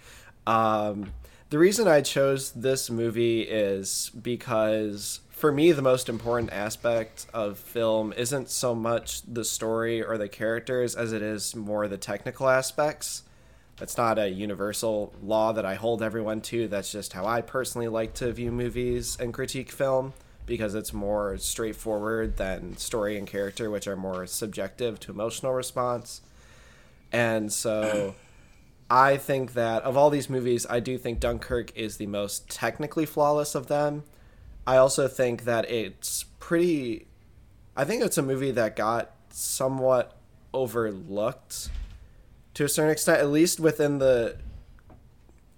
D: Um, the reason I chose this movie is because for me, the most important aspect of film isn't so much the story or the characters as it is more the technical aspects. That's not a universal law that I hold everyone to. That's just how I personally like to view movies and critique film because it's more straightforward than story and character, which are more subjective to emotional response. And so I think that of all these movies, I do think Dunkirk is the most technically flawless of them. I also think that it's pretty. I think it's a movie that got somewhat overlooked to a certain extent, at least within the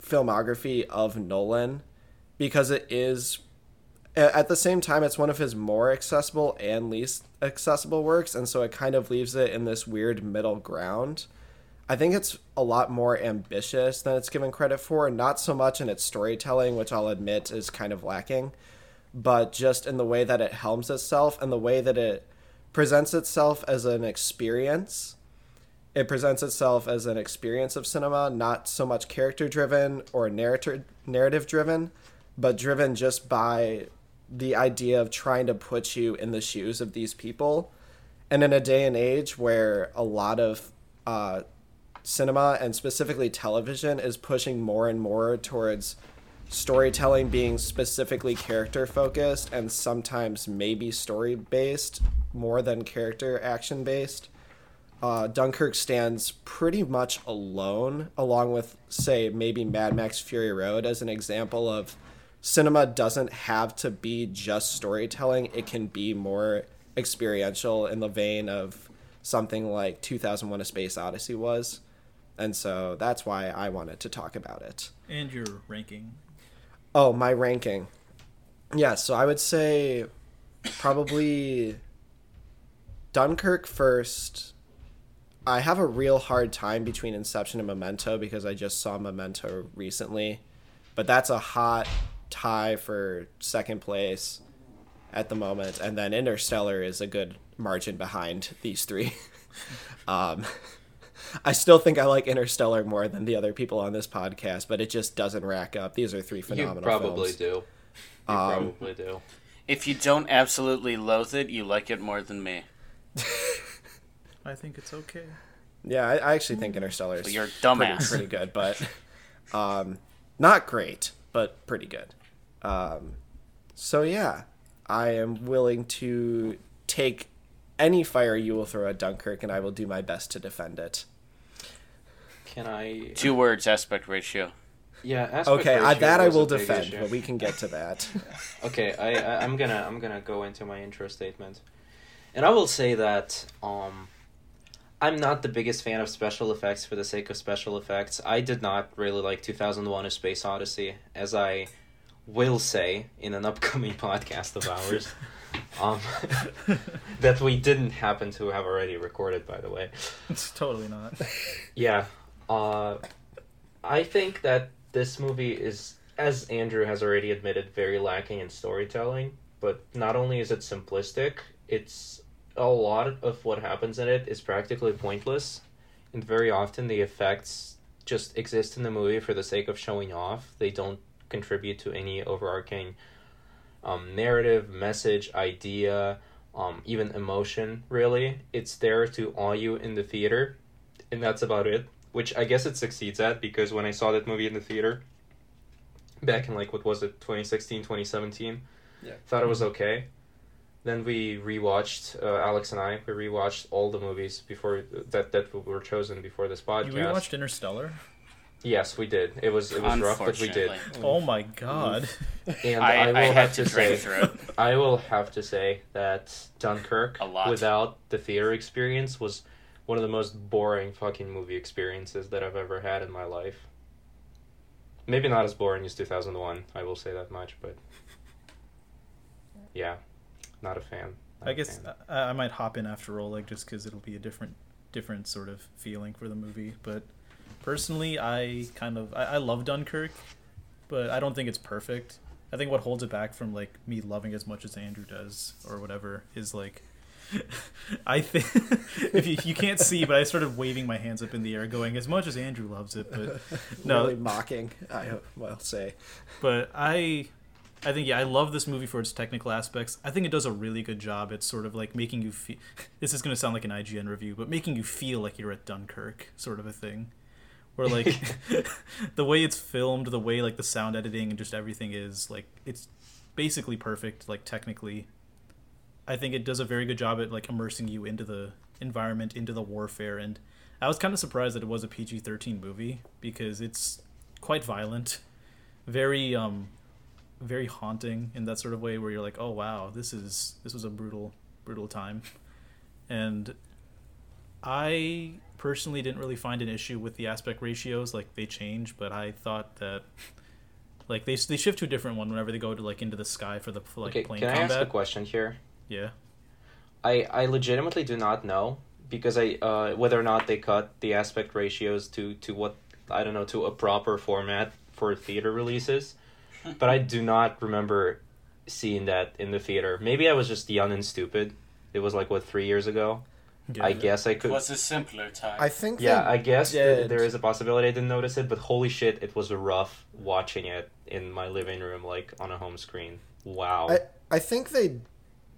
D: filmography of Nolan, because it is at the same time it's one of his more accessible and least accessible works and so it kind of leaves it in this weird middle ground i think it's a lot more ambitious than it's given credit for not so much in its storytelling which i'll admit is kind of lacking but just in the way that it helms itself and the way that it presents itself as an experience it presents itself as an experience of cinema not so much character driven or narrative narrative driven but driven just by the idea of trying to put you in the shoes of these people. And in a day and age where a lot of uh, cinema and specifically television is pushing more and more towards storytelling being specifically character focused and sometimes maybe story based more than character action based. Uh, Dunkirk stands pretty much alone, along with, say, maybe Mad Max Fury Road as an example of cinema doesn't have to be just storytelling. It can be more experiential in the vein of something like 2001 A Space Odyssey was. And so that's why I wanted to talk about it.
A: And your ranking.
D: Oh, my ranking. Yeah, so I would say probably Dunkirk first. I have a real hard time between Inception and Memento because I just saw Memento recently. But that's a hot tie for second place at the moment, and then Interstellar is a good margin behind these three. (laughs) um, I still think I like Interstellar more than the other people on this podcast, but it just doesn't rack up. These are three phenomenal.
B: You probably
D: films.
B: do. You
D: Um,
B: probably do.
C: If you don't absolutely loathe it, you like it more than me. (laughs)
A: I think it's okay.
D: Yeah, I, I actually think Interstellar is
C: Well, you're a
D: pretty,
C: dumbass.
D: pretty good, but um, not great, but pretty good. Um, so yeah, I am willing to take any fire you will throw at Dunkirk, and I will do my best to defend it.
B: Can I?
C: Two words, aspect ratio.
B: Yeah. aspect
D: Okay, I,
B: ratio
D: that I will defend,
B: issue.
D: but we can get to that. (laughs)
B: Okay, I, I I'm gonna I'm gonna go into my intro statement, and I will say that um, I'm not the biggest fan of special effects for the sake of special effects. I did not really like 2001: A Space Odyssey, as I will say in an upcoming (laughs) podcast of ours. um, (laughs) that we didn't happen to have already recorded, by the way.
A: It's totally not.
B: Yeah. Uh, I think that this movie is, as Andrew has already admitted, very lacking in storytelling. But not only is it simplistic, it's a lot of what happens in it is practically pointless. And very often the effects just exist in the movie for the sake of showing off. They don't contribute to any overarching um, narrative, message, idea, um, even emotion, really. It's there to awe you in the theater, and that's about it. Which I guess it succeeds at because when I saw that movie in the theater back in like what was it 2016 2017
D: Yeah.
B: thought it was mm-hmm. okay then we rewatched uh, alex and i we rewatched all the movies before uh, that that were chosen before this podcast
A: You rewatched Interstellar?
B: yes we did it was it was rough but we did
A: Oh my god. Mm.
B: and
C: I,
B: i, will
C: I
B: have to,
C: to
B: say
C: drink through it.
B: I will have to say that Dunkirk,
C: A lot.
B: without the theater experience, was one of the most boring fucking movie experiences that I've ever had in my life. Maybe not as boring as 2001, I will say that much, but yeah, not a fan. Not
A: I
B: a
A: guess
B: fan.
A: I, I might hop in after all, like just because it'll be a different, different sort of feeling for the movie. But personally, I kind of I, I love Dunkirk, but I don't think it's perfect. I think what holds it back from like me loving as much as Andrew does or whatever is like. I think (laughs) if you, you can't see, but I started waving my hands up in the air, going as much as Andrew loves it, but (laughs) no,
D: really mocking, I will say.
A: but I I think yeah, I love this movie for its technical aspects. I think it does a really good job at sort of like making you feel (laughs) this is going to sound like an IGN review, but making you feel like you're at Dunkirk sort of a thing where like the way it's filmed, the way like the sound editing and just everything is like it's basically perfect. Like technically, I think it does a very good job at like immersing you into the environment, into the warfare, and I was kind of surprised that it was a PG thirteen movie because it's quite violent, very um, very haunting in that sort of way where you're like, oh wow, this is this was a brutal brutal time, and I personally didn't really find an issue with the aspect ratios like they change, but I thought that like they they shift to a different one whenever they go to like into the sky for the for, like
B: okay,
A: plane
B: can I ask a question here?
A: Yeah.
B: I I legitimately do not know because I uh whether or not they cut the aspect ratios to to what I don't know to a proper format for theater releases, (laughs) but I do not remember seeing that in the theater. Maybe I was just young and stupid. It was like what three years ago.
A: Yeah.
B: I guess I could.
C: It
B: could.
C: was a simpler time.
D: I think
B: Yeah, I guess th- there is a possibility I didn't notice it, but holy shit, it was rough watching it in my living room, like on a home screen. Wow.
D: I, I think they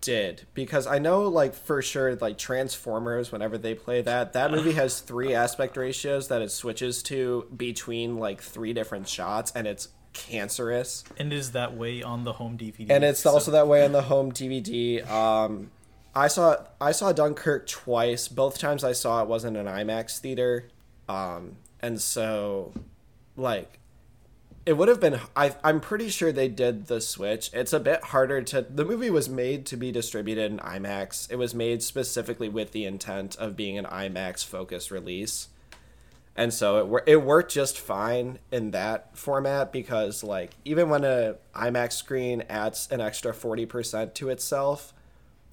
D: did because I know like for sure like Transformers whenever they play that that movie has three aspect ratios that it switches to between like three different shots and it's cancerous.
A: And is that way on the home DVD.
D: and it's
A: so-
D: also that way on the home DVD um I saw I saw Dunkirk twice. Both times I saw it wasn't an IMAX theater. Um and so like it would have been I, i'm pretty sure they did the switch. It's a bit harder to the movie was made to be distributed in imax. It was made specifically with the intent of being an imax focused release. And so it, it worked just fine in that format because like even when a imax screen adds an extra 40% to itself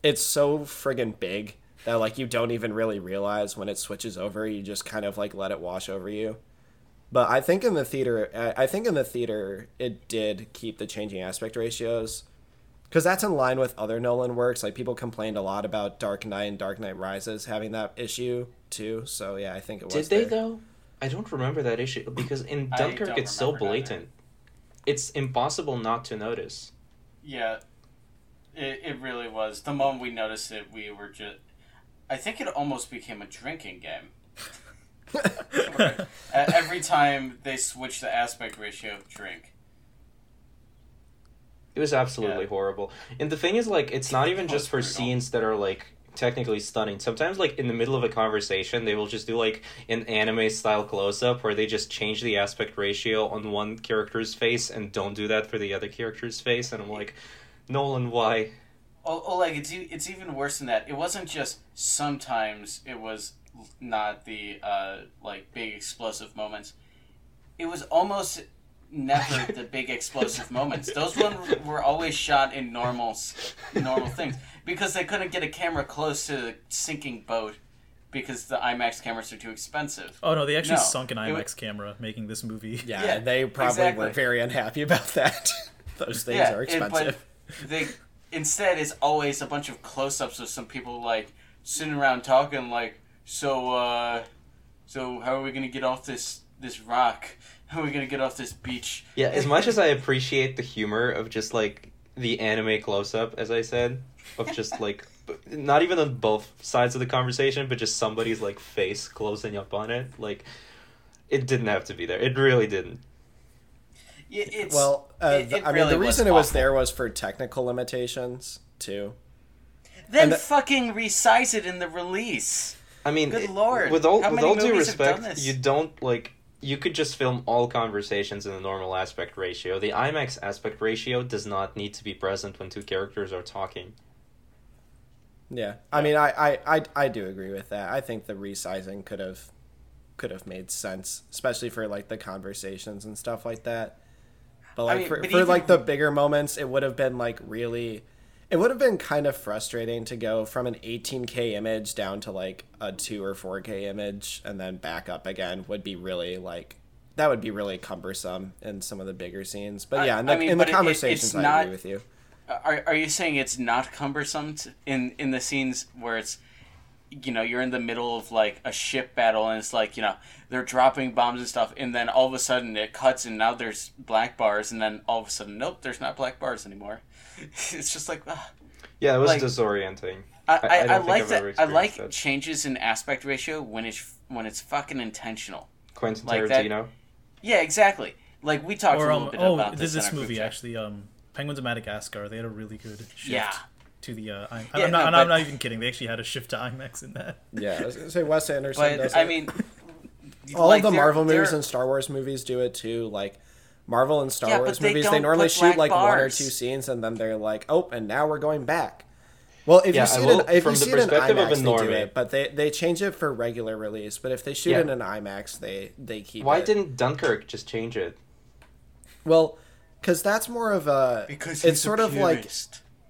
D: it's so friggin' big that like you don't even really realize when it switches over you just kind of like let it wash over you but I think in the theater, I I think in the theater, it did keep the changing aspect ratios, because that's in line with other Nolan works. Like people complained a lot about Dark Knight and Dark Knight Rises having that issue too. So yeah, I think it was.
B: Did they
D: there.
B: though? I don't remember that issue because in
C: I
B: Dunkirk it's so
C: remember that
B: blatant. It's impossible not to notice.
C: Yeah, it, it really was. The moment we noticed it, we were just. I think it almost became a drinking game. Where, uh, every time they switch the aspect ratio of drink.
B: It was absolutely
C: Yeah.
B: horrible. And the thing is, like, it's not even just for scenes that are like technically stunning. Sometimes, like in the middle of a conversation, they will just do like an anime style close up where they just change the aspect ratio on one character's face and don't do that for the other character's face. And I'm like, Nolan, why?
C: Like it's it's even worse than that. It wasn't just sometimes it was not the uh, like big explosive moments. It was almost never the big explosive moments. Those ones were always shot in normal normal things because they couldn't get a camera close to the sinking boat because the IMAX cameras are too expensive.
A: Oh no, they actually
C: No,
A: sunk an
C: it wa-
A: IMAX camera making this movie.
D: Yeah,
C: Yeah,
D: they probably
C: exactly.
D: were very unhappy about that. (laughs) Those things
C: yeah,
D: are
C: it-
D: expensive.
C: but they instead it's always a bunch of close-ups of some people like sitting around talking like, so uh, so how are we gonna get off this this rock? (laughs) How are we gonna get off this beach?
B: Yeah, as much as I appreciate the humor of just like the anime close up, as I said, of just (laughs) like not even on both sides of the conversation, but just somebody's like face closing up on it, like it didn't have to be there. It really didn't.
C: Yeah, it's,
D: well, uh,
C: it- it
D: I mean, the
C: was
D: reason it was
C: awful.
D: there was for technical limitations too.
C: then
D: the-
C: fucking resize it in the release.
B: I mean,
C: Good lord,
B: with all
C: how
B: with all due respect, you don't like you could just film all conversations in the normal aspect ratio. The IMAX aspect ratio does not need to be present when two characters are talking.
D: Yeah, I mean, I, I, I, I do agree with that. I think the resizing could have, could have made sense, especially for like the conversations and stuff like that. But like
C: mean,
D: for,
C: but
D: for
C: even-
D: like the bigger moments, it would have been like really, it would have been kind of frustrating to go from an 18k image down to like a two or 4k image and then back up again. Would be really like that would be really cumbersome in some of the bigger scenes. But yeah, in the,
C: I mean,
D: in the
C: but it-
D: conversations,
C: it's
D: I
C: not-
D: agree with you.
C: Are, are you saying it's not cumbersome to, in in the scenes where it's you know you're in the middle of like a ship battle and it's like you know they're dropping bombs and stuff and then all of a sudden it cuts and now there's black bars and then all of a sudden nope there's not black bars anymore (laughs) it's just like ah.
B: Yeah, it was
C: Like-
B: disorienting.
C: I,
B: I-
C: I,
B: I don't
C: I,
B: think
C: like that I like
B: that.
C: changes in aspect ratio when it's when it's fucking intentional
B: Quentin
C: Like that-
B: Tarantino.
C: Yeah, exactly. Like we talked
A: Or
C: a little
A: um,
C: bit
A: oh,
C: about
A: this
C: this,
A: this movie actually. Um, Penguins of Madagascar. They had a really good shift
C: Yeah.
A: to the. Uh, I,
C: Yeah,
A: I'm, not,
C: no,
A: I'm,
C: but-
A: I'm not even kidding. They actually had a shift to IMAX in that.
D: Yeah, I was gonna say Wes (laughs) Anderson.
C: But
D: does
C: I
D: it.
C: mean,
D: all
C: like,
D: of the Marvel movies and Star Wars movies do it too. Like Marvel and Star
C: Yeah,
D: Wars
C: they
D: movies, they normally shoot
C: black
D: like one or two scenes, and then they're like, "Oh, and now we're going back." Well, if
B: Yeah,
D: you see
B: I
D: it, in, if
B: from
D: you
B: the
D: see it in
B: perspective of
D: IMAX,
B: a
D: they do it, but they they change it for regular release. But if they shoot
B: Yeah.
D: it in IMAX, they they keep. It.
B: Why
D: it.
B: didn't Dunkirk just change it?
D: Well, because that's more of a
C: because
D: it's sort of like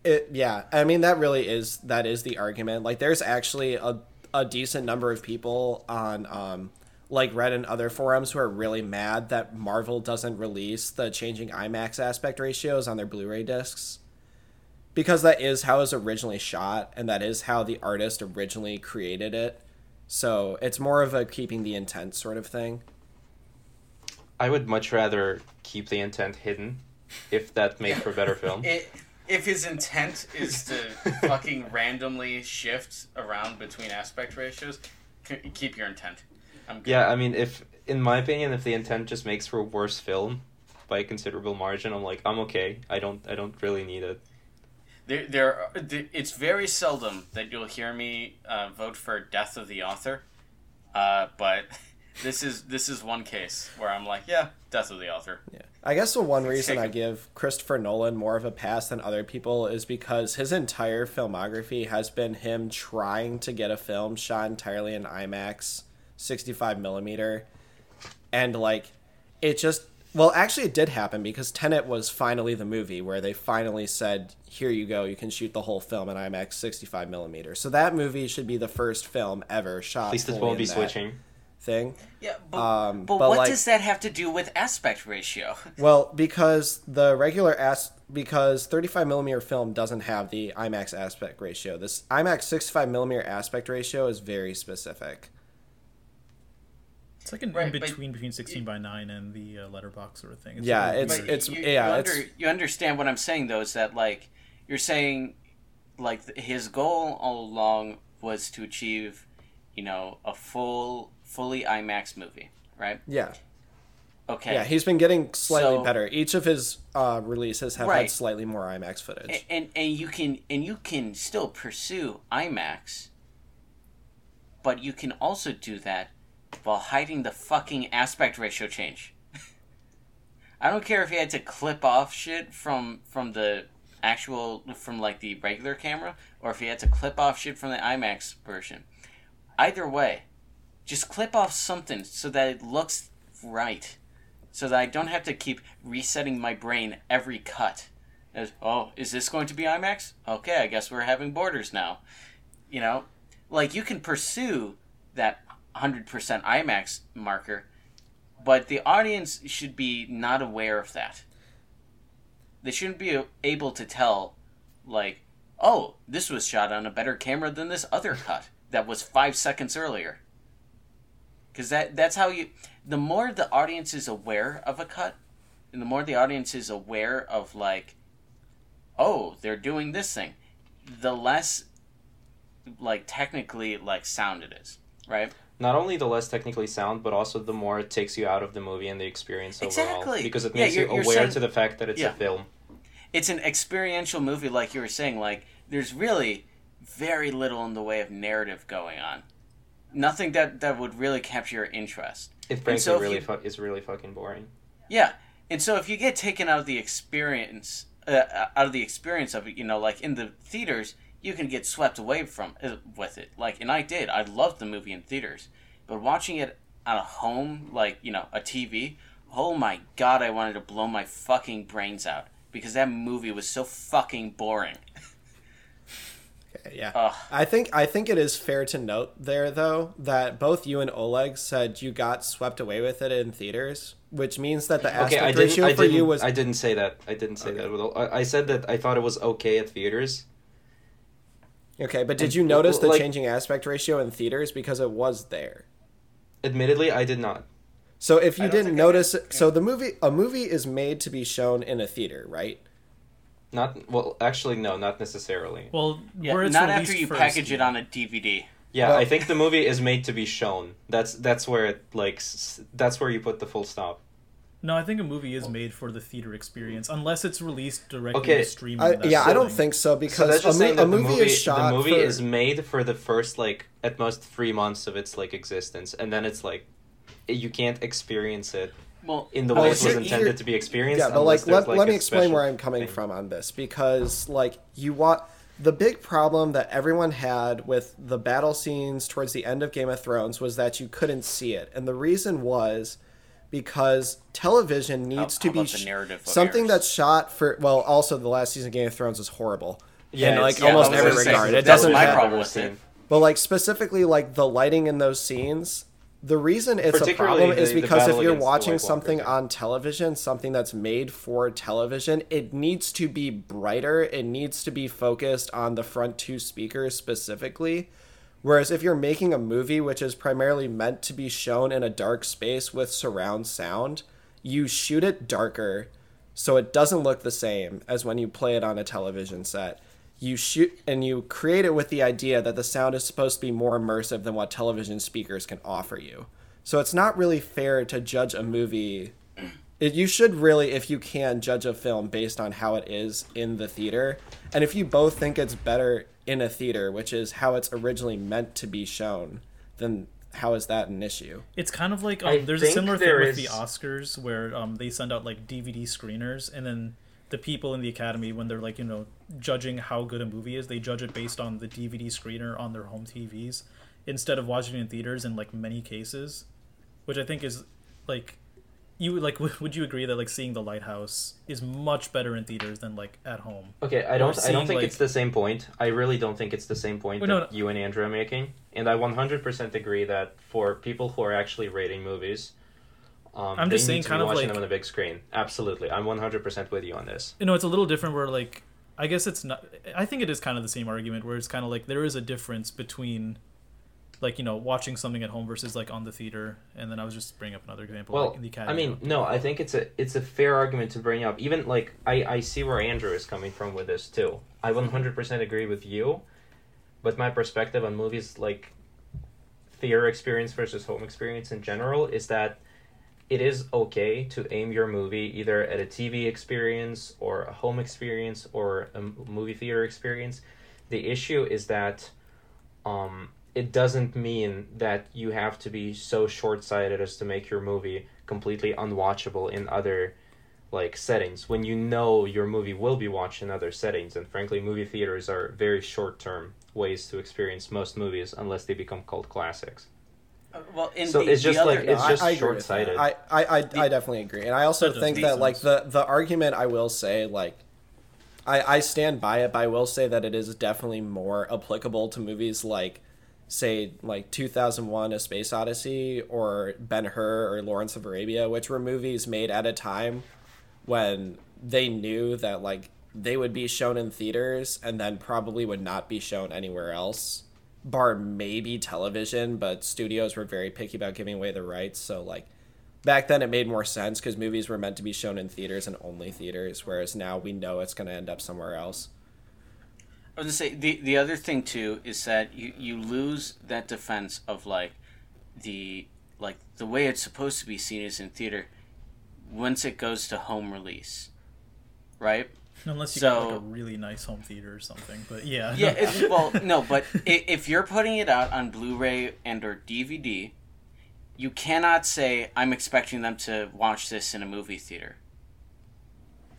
D: it. Yeah, I mean that really is that is the argument. Like, there's actually a a decent number of people on um like Reddit and other forums who are really mad that Marvel doesn't release the changing IMAX aspect ratios on their Blu-ray discs. Because that is how it was originally shot, and that is how the artist originally created it. So it's more of a keeping the intent sort of thing.
B: I would much rather keep the intent hidden, if that made for a better film. (laughs)
C: It, if his intent is to fucking randomly shift around between aspect ratios, c- keep your intent. I'm good.
B: Yeah, I mean, if in my opinion, if the intent just makes for a worse film by a considerable margin, I'm like, I'm okay. I don't, I don't really need it.
C: There, there, are- there, it's very seldom that you'll hear me uh, vote for death of the author, uh, but (laughs) this is this is one case where I'm like, yeah, death of the author.
D: Yeah. I guess the one reason I give Christopher Nolan more of a pass than other people is because his entire filmography has been him trying to get a film shot entirely in IMAX 65 millimeter. And like it just well actually it did happen because Tenet was finally the movie where they finally said, Here you go, you can shoot the whole film in IMAX 65 millimeter. So that movie should be the first film ever shot.
B: At least it
D: fully
B: won't be switching.
D: thing.
C: Yeah, but,
D: Um,
C: but,
D: but,
C: what
D: like-
C: does that have to do with aspect ratio? (laughs)
D: Well, because the regular as because 35 millimeter film doesn't have the IMAX aspect ratio. This IMAX 65 millimeter aspect ratio is very specific.
A: It's like in,
C: Right,
A: in between between 16 by 9 and the uh, letterbox sort of thing. It's
D: Yeah,
A: really
D: it's-
A: weird.
D: it's-
C: you,
D: yeah,
C: you,
D: it's-
C: under, you understand what I'm saying though is that like you're saying like his goal all along was to achieve you know a full fully IMAX movie, right?
D: Yeah,
C: Okay.
D: yeah, he's been getting slightly
C: So-
D: better. Each of his uh, releases have
C: Right.
D: had slightly more IMAX footage.
C: A- and and you can and you can still pursue IMAX, but you can also do that while hiding the fucking aspect ratio change. (laughs) I don't care if he had to clip off shit from from the actual from like the regular camera or if he had to clip off shit from the IMAX version. Either way, just clip off something so that it looks right. So that I don't have to keep resetting my brain every cut. As, oh, is this going to be IMAX? Okay, I guess we're having borders now. You know, like you can pursue that 100% IMAX marker, but the audience should be not aware of that. They shouldn't be able to tell, like, oh, this was shot on a better camera than this other cut that was five seconds earlier. Because that, that's how you. The more the audience is aware of a cut, and the more the audience is aware of, like, oh, they're doing this thing, the less, like, technically, like, sound it is, right?
B: Not only the less technically sound, but also the more it takes you out of the movie and the experience overall.
C: Exactly.
B: Because it makes you
C: you're- you're
B: aware
C: saying-
B: to the fact that it's
C: Yeah.
B: a film.
C: it's an experiential movie like you were saying like there's really very little in the way of narrative going on nothing that that would really capture your interest
B: It frankly
C: so
B: really
C: you-
B: fu- is really fucking boring.
C: yeah and so if you get taken out of the experience uh, out of the experience of it you know like in the theaters you can get swept away from uh, with it like and i did i loved the movie in theaters but watching it on a home like you know a tv oh my god i wanted to blow my fucking brains out because that movie was so fucking boring (laughs)
D: yeah.
C: Ugh.
D: I think I think it is fair to note there though that both you and Oleg said you got swept away with it in theaters, which means that the
B: Okay,
D: aspect
B: I didn't.
D: ratio for you was
B: I didn't say that. I didn't say
D: Okay.
B: that. Well, I, I said that I thought it was okay at theaters.
D: Okay, but did
B: And-
D: you notice the
B: like-
D: changing aspect ratio in theaters because it was there?
B: Admittedly, I did not.
D: So if you didn't notice it, so the movie a movie is made to be shown in a theater, right?
B: Not well. Actually, no, not necessarily.
A: well,
C: yeah,
A: where it's
C: not after you
A: first,
C: package it on a dvd
B: Yeah,
D: Well-
B: I think the movie is made to be shown. That's that's where it like that's where you put the full stop.
A: No, I think a movie is made for the theater experience, unless it's released directly
B: Okay,
A: to streaming.
D: I,
A: that's
D: yeah, I don't think so
B: So
D: because
B: that's just
D: a, mo- a movie,
B: movie
D: is shot
B: the movie
D: for,
B: is made for the first like at most three months of its like existence, and then it's like you can't experience it
C: Well,
B: in the
D: Well,
B: way it was
D: here-
B: intended
D: here-
B: to be experienced.
D: yeah, but like let,
B: there's,
D: let me explain where I'm coming
B: thing.
D: from on this because like you want the big problem that everyone had with the battle scenes towards the end of Game of Thrones was that you couldn't see it, and the reason was because television needs
C: How-
D: to
C: how
D: be
C: about the narrative of
D: something that's shot for well also the last season of Game of Thrones was horrible
B: Yeah,
D: in like
C: yeah,
D: almost every
C: gonna say,
D: regard it
C: that's
D: doesn't
C: my
D: have
C: problem with it.
D: but like specifically like the lighting in those scenes, the reason it's a problem is
B: the- the
D: because if you're watching something on television, something that's made for television, it needs to be brighter. It needs to be focused on the front two speakers specifically. Whereas if you're making a movie which is primarily meant to be shown in a dark space with surround sound, you shoot it darker so it doesn't look the same as when you play it on a television set. You shoot and you create it with the idea that the sound is supposed to be more immersive than what television speakers can offer you. So it's not really fair to judge a movie. It, you should really, if you can, judge a film based on how it is in the theater. And if you both think it's better in a theater, which is how it's originally meant to be shown, then how is that an issue?
A: It's kind of like um, there's a
B: think
A: similar thing
B: there
A: with the Oscars where um, they send out like DVD screeners, and then the people in the Academy, when they're like you know judging how good a movie is, they judge it based on the DVD screener on their home TVs instead of watching it in theaters in like many cases, which I think is like you like w- (laughs) would you agree that like seeing the lighthouse is much better in theaters than like at home
B: Okay, I don't. I don't think
A: like-
B: it's the same point. I really don't think it's the same point
A: Well,
B: that
A: no, no.
B: you and Andrew are making. And I 100% agree that for people who are actually rating movies, um,
A: I'm
B: they
A: just
B: need
A: saying
B: to
A: kind of
B: watching
A: like-
B: them on a big screen. Absolutely, I'm 100% with you on this.
A: you know it's a little different where like i guess it's not i think it is kind of the same argument where it's kind of like there is a difference between like you know watching something at home versus like on the theater and then i was just bringing up another example
B: Well,
A: like in the
B: I mean, no, I think it's a it's a fair argument to bring up. Even like I I see where Andrew is coming from with this too. I 100% agree with you, but my perspective on movies like theater experience versus home experience in general is that it is okay to aim your movie either at a TV experience or a home experience or a movie theater experience. The issue is that um, it doesn't mean that you have to be so short-sighted as to make your movie completely unwatchable in other like settings when you know your movie will be watched in other settings and frankly movie theaters are very short-term ways to experience most movies unless they become cult classics
C: Uh, well, in
B: So
C: the,
B: it's just
C: the
B: like-
C: other,
B: it's just
D: I, agree with that.
B: short-sighted.
D: I, I, I, I definitely agree, and I also think that like the the argument I will say like. I, I stand by it, but I will say that it is definitely more applicable to movies like, say, like 2001 A Space Odyssey or Ben Hur or Lawrence of Arabia, which were movies made at a time when they knew that, like, they would be shown in theaters and then probably would not be shown anywhere else, bar maybe television, but studios were very picky about giving away the rights. So, like, back then it made more sense because movies were meant to be shown in theaters and only theaters, whereas now we know it's going to end up somewhere else.
C: I was gonna say the the other thing too is that you you lose that defense of like the like the way it's supposed to be seen is in theater once it goes to home release, right?
A: unless you got like a really nice home theater or something but yeah
C: Yeah, (laughs) well, no, but if you're putting it out on Blu-ray and or DVD, you cannot say I'm expecting them to watch this in a movie theater,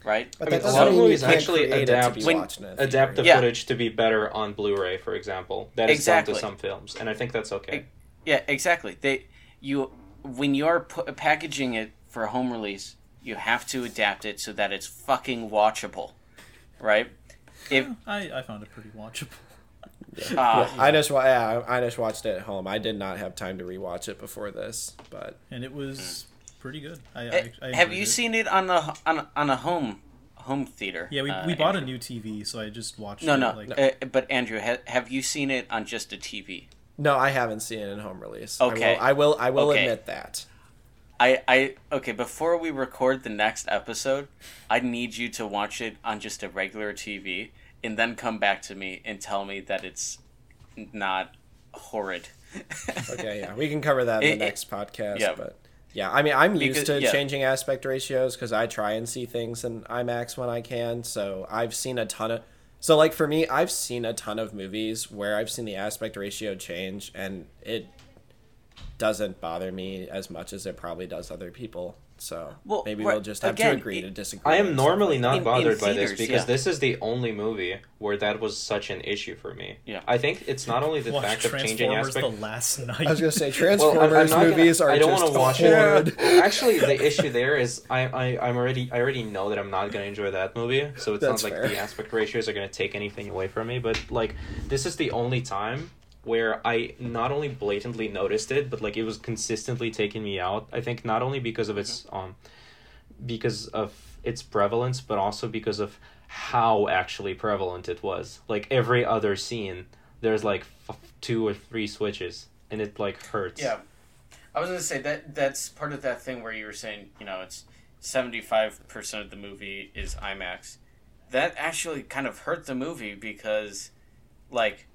C: right?
D: But
B: I mean,
D: that
B: a
D: doesn't
B: lot of movies actually
D: create to
B: adapt-
C: When-
D: watched in a
B: adapt the.
C: Yeah.
B: footage to be better on blu-ray for example that is
C: Exactly.
B: done to some films and i think that's okay
C: Yeah, exactly. They you when you're pu- packaging it for a home release, you have to adapt it so that it's fucking watchable, right? If
A: I, I found it pretty watchable
C: uh,
D: I just yeah, I I just watched it at home. I did not have time to rewatch it before this, but
A: and it was pretty good I, I, I
C: eh, have you
A: it.
C: seen it on a on a, on a home home theater?
A: yeah we,
C: uh,
A: we bought a new tv so i just watched
C: No,
A: it
C: no.
A: like
C: uh, but Andrew, ha- have you seen it on just a TV?
D: no, I haven't seen it in home release.
C: Okay.
D: I will. I will, I will
C: Okay.
D: admit that.
C: I, I okay before we record the next episode i need you to watch it on just a regular tv and then come back to me and tell me that it's not horrid. (laughs)
D: Okay, yeah, we can cover that in the
C: it-
D: next podcast.
C: yeah.
D: But yeah, I mean, I'm
C: Because-
D: used to
C: yeah.
D: changing aspect ratios because I try and see things in IMAX when I can. So I've seen a ton of. So like for me, I've seen a ton of movies where I've seen the aspect ratio change, and it doesn't bother me as much as it probably does other people. So
C: Well,
D: maybe we'll just have
C: again,
D: to agree
C: it-
D: to disagree.
B: I am normally not
C: In- in
B: bothered by this because
C: yeah.
B: this is the only movie where that was such an issue for me.
C: Yeah.
B: I think it's not only the
A: Watch
B: fact of changing aspect.
A: the last night.
D: I was gonna say
B: Well, I'm- I'm
D: Transformers
B: gonna-
D: movies are
B: I don't
D: just
B: wanna watch
D: horrid.
B: it. (laughs) Actually, the issue there is I, I I'm already I already know that I'm not gonna enjoy that movie, so it's
D: That's
B: not like
D: fair.
B: the aspect ratios are gonna take anything away from me. But like, this is the only time where I not only blatantly noticed it, but like it was consistently taking me out. I think not only because of its um, because of its prevalence, but also because of how actually prevalent it was. Like every other scene, there's like f- two or three switches, and it like hurts.
C: Yeah, I was gonna say that that's part of that thing where you were saying, you know, it's seventy five percent of the movie is IMAX. That actually kind of hurt the movie because, like,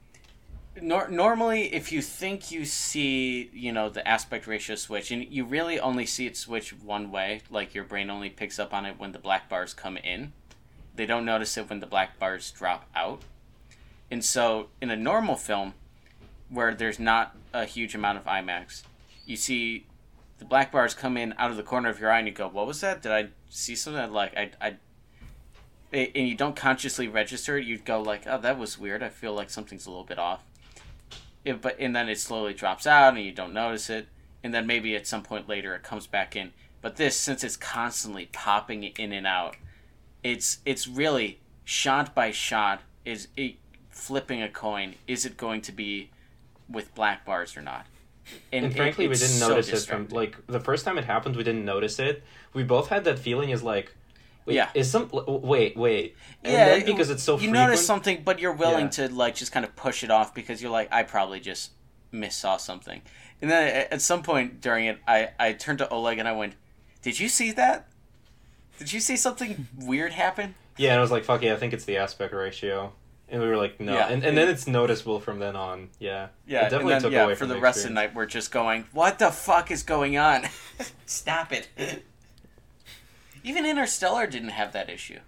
C: nor- normally if you think you see, you know, the aspect ratio switch, and you really only see it switch one way, like your brain only picks up on it when the black bars come in. They don't notice it when the black bars drop out. And so, in a normal film, where there's not a huge amount of IMAX, you see the black bars come in out of the corner of your eye, and you go, "What was that? Did I see something?" Like i, I and you don't consciously register it. You'd go like, "Oh, that was weird. I feel like something's a little bit off." It, but and then it slowly drops out, and you don't notice it, and then maybe at some point later it comes back in. But this, since it's constantly popping in and out, it's it's really shot by shot is it flipping a coin. Is it going to be with black bars or not?
B: And,
C: it-
B: frankly, we didn't
C: so
B: notice it from like the first time it happened. We didn't notice it. We both had that feeling. Is like, wait,
C: Yeah.
B: is some wait, wait, and
C: yeah,
B: then because it's so
C: you
B: frequent,
C: notice something, but you're willing
B: Yeah.
C: to like just kind of push it off because you're like, I probably just missaw something. And then at some point during it, I I turned to Oleg and I went, "Did you see that? Did you see something weird happen?"
B: yeah, and I was like, fuck yeah, I think it's the aspect ratio, and we were like, no,
C: Yeah.
B: and, and then it's noticeable from then on. Yeah,
C: Yeah,
B: it definitely
C: then,
B: took
C: yeah,
B: away
C: for the,
B: the
C: rest of the night, we're just going, "What the fuck is going on? (laughs) Stop it!" (laughs) Even Interstellar didn't have that issue.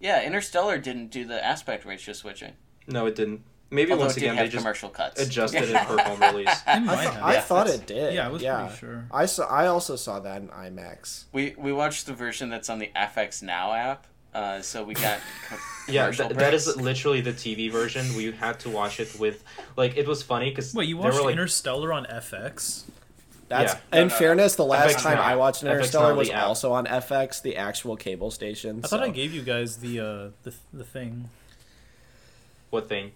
C: Yeah, Interstellar didn't do the aspect ratio switching.
B: No, it didn't. Maybe
C: Although
B: once
C: it did
B: again they just
C: commercial cuts.
B: adjusted it (laughs) for home release.
D: I, th- I
C: Yeah,
D: thought it did.
A: yeah, I was
D: yeah.
A: pretty sure.
D: I saw. I also saw that in IMAX.
C: We we watched the version that's on the FX Now app, uh, so we got (laughs) co-
B: Yeah, th- that is literally the TV version. We had to watch it with, like, it was funny because
A: Wait, you watched
B: were like
A: Interstellar on FX?
D: That's
B: Yeah.
D: in
C: No, no,
D: fairness, the last
B: FX
D: time
B: now.
D: I watched Interstellar was
B: the app.
D: also on FX, the actual cable station.
A: I thought I gave you guys the uh the the thing
B: what thing?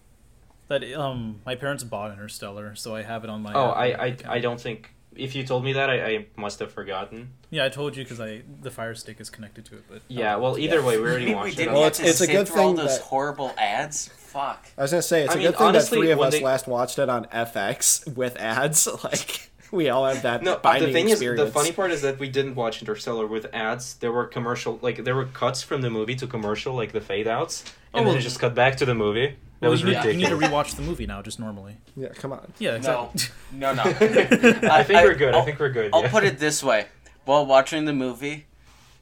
A: that um my parents bought Interstellar, so I have it on my.
B: Oh, I, I. I don't think if you told me that I, I must have forgotten.
A: Yeah, I told you because I the Fire Stick is connected to it, but
B: Yeah, well, either way, we already (laughs)
C: we,
B: watched it.
C: didn't
D: Well,
C: have
D: it's-
C: to
D: it's a
C: sit
D: good
C: through all those
D: that-
C: horrible ads. Fuck.
D: I was gonna say it's
B: I
D: a
B: mean,
D: good thing
B: honestly,
D: that three of us
B: they-
D: last watched it on FX with ads. (laughs) Like we all have that
B: No,
D: binding
B: the thing
D: experience.
B: is, the funny part is that we didn't watch Interstellar with ads. There were commercial, like there were cuts from the movie to commercial, like the fade outs, and
A: Oh,
B: then it just cut back to the movie. That
A: well,
B: was
A: you, need, you need to rewatch the movie now, just normally.
D: yeah, come on.
A: Yeah,
C: No,
A: exactly.
C: no, no. (laughs)
B: I think we're good. I
C: I'll-
B: think we're good.
C: I'll
B: yeah.
C: put it this way: while watching the movie,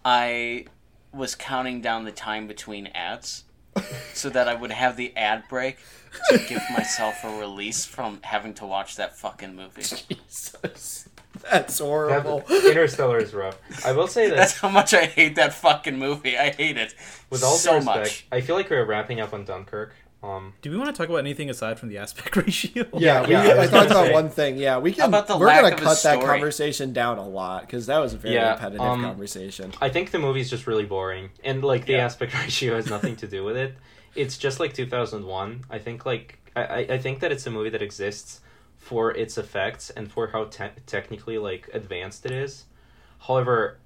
C: I was counting down the time between ads, so that I would have the ad break to give myself a release from having to watch that fucking movie. (laughs)
D: Jesus, that's horrible.
B: That- Interstellar is rough. I will say (laughs) that
C: That's how much I hate that fucking movie. I hate it
B: with all
C: so
B: due respect,
C: much.
B: I feel like we're wrapping up on Dunkirk. Um,
A: Do we want to talk about anything aside from the aspect (laughs) ratio?
D: Yeah, we,
B: Yeah, I
D: I,
B: was
D: talked about one thing. Yeah, we can.
C: about the
D: we're gonna cut that conversation down a lot because that was a very
B: Yeah,
D: repetitive
B: um,
D: conversation.
B: I think the movie's just really boring, and like the
C: Yeah.
B: aspect (laughs) ratio has nothing to do with it. It's just like 2001. I think like I, I I think that it's a movie that exists for its effects and for how te- technically like advanced it is. However,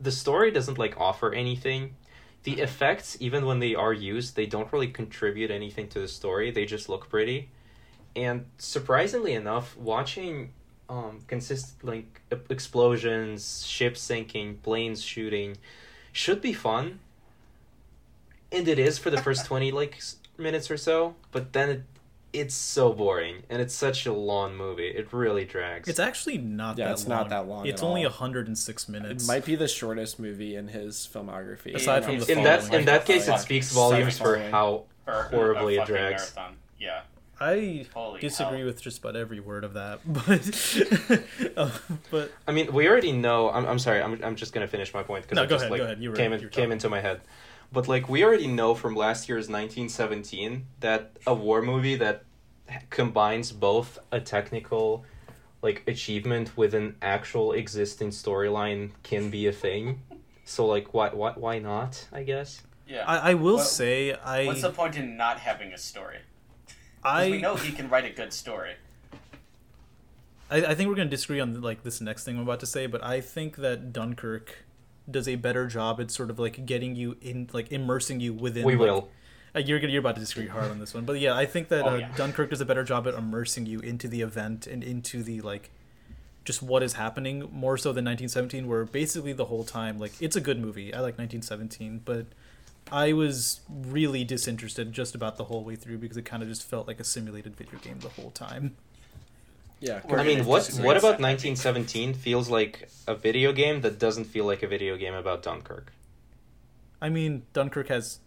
B: the story doesn't like offer anything. The effects, even when they are used, they don't really contribute anything to the story. They just look pretty. And surprisingly enough, watching um consist like explosions, ships sinking, planes shooting should be fun. And it is for the first (laughs) 20 like minutes or so, but then it it's so boring and it's such a long movie. It really drags.
A: It's actually not
D: Yeah,
A: that
D: it's
A: long.
D: not that long
A: It's
D: at
A: only
D: all.
A: 106 minutes.
D: It might be the shortest movie in his filmography.
A: Aside from the
B: in that in that case, it speaks volumes for how horribly it drags.
C: Marathon. Yeah.
A: I
C: Holy
A: disagree
C: hell.
A: with just about every word of that, (laughs) but uh, (laughs) but
B: I mean, we already know. I'm, I'm sorry. I'm, I'm just gonna finish my point because
A: No,
B: it just
A: ahead,
B: like
A: go ahead. You were-
B: came in,
A: you
B: came into my head. But like we already know from last year's 1917 that a war movie that combines both a technical like achievement with an actual existing storyline can be a thing. So like why why why not? I guess.
C: Yeah.
A: I, I will
C: Well,
A: say I
C: What's the point in not having a story?
A: I
C: we know he can write a good story.
A: I, I think we're gonna disagree on like this next thing I'm about to say, but I think that Dunkirk does a better job at sort of like getting you in, like immersing you within.
B: We
A: like-
B: will.
A: Uh, you're gonna you're about to disagree hard on this one, but yeah, I think that
C: Oh,
A: uh,
C: yeah.
A: Dunkirk does a better job at immersing you into the event and into the like, just what is happening more so than 1917, where basically the whole time like it's a good movie. I like 1917, but I was really disinterested just about the whole way through because it kind of just felt like a simulated video game the whole time.
D: Yeah,
B: I mean, what what about
C: that, I think.
B: 1917 feels like a video game that doesn't feel like a video game about Dunkirk?
A: I mean, Dunkirk has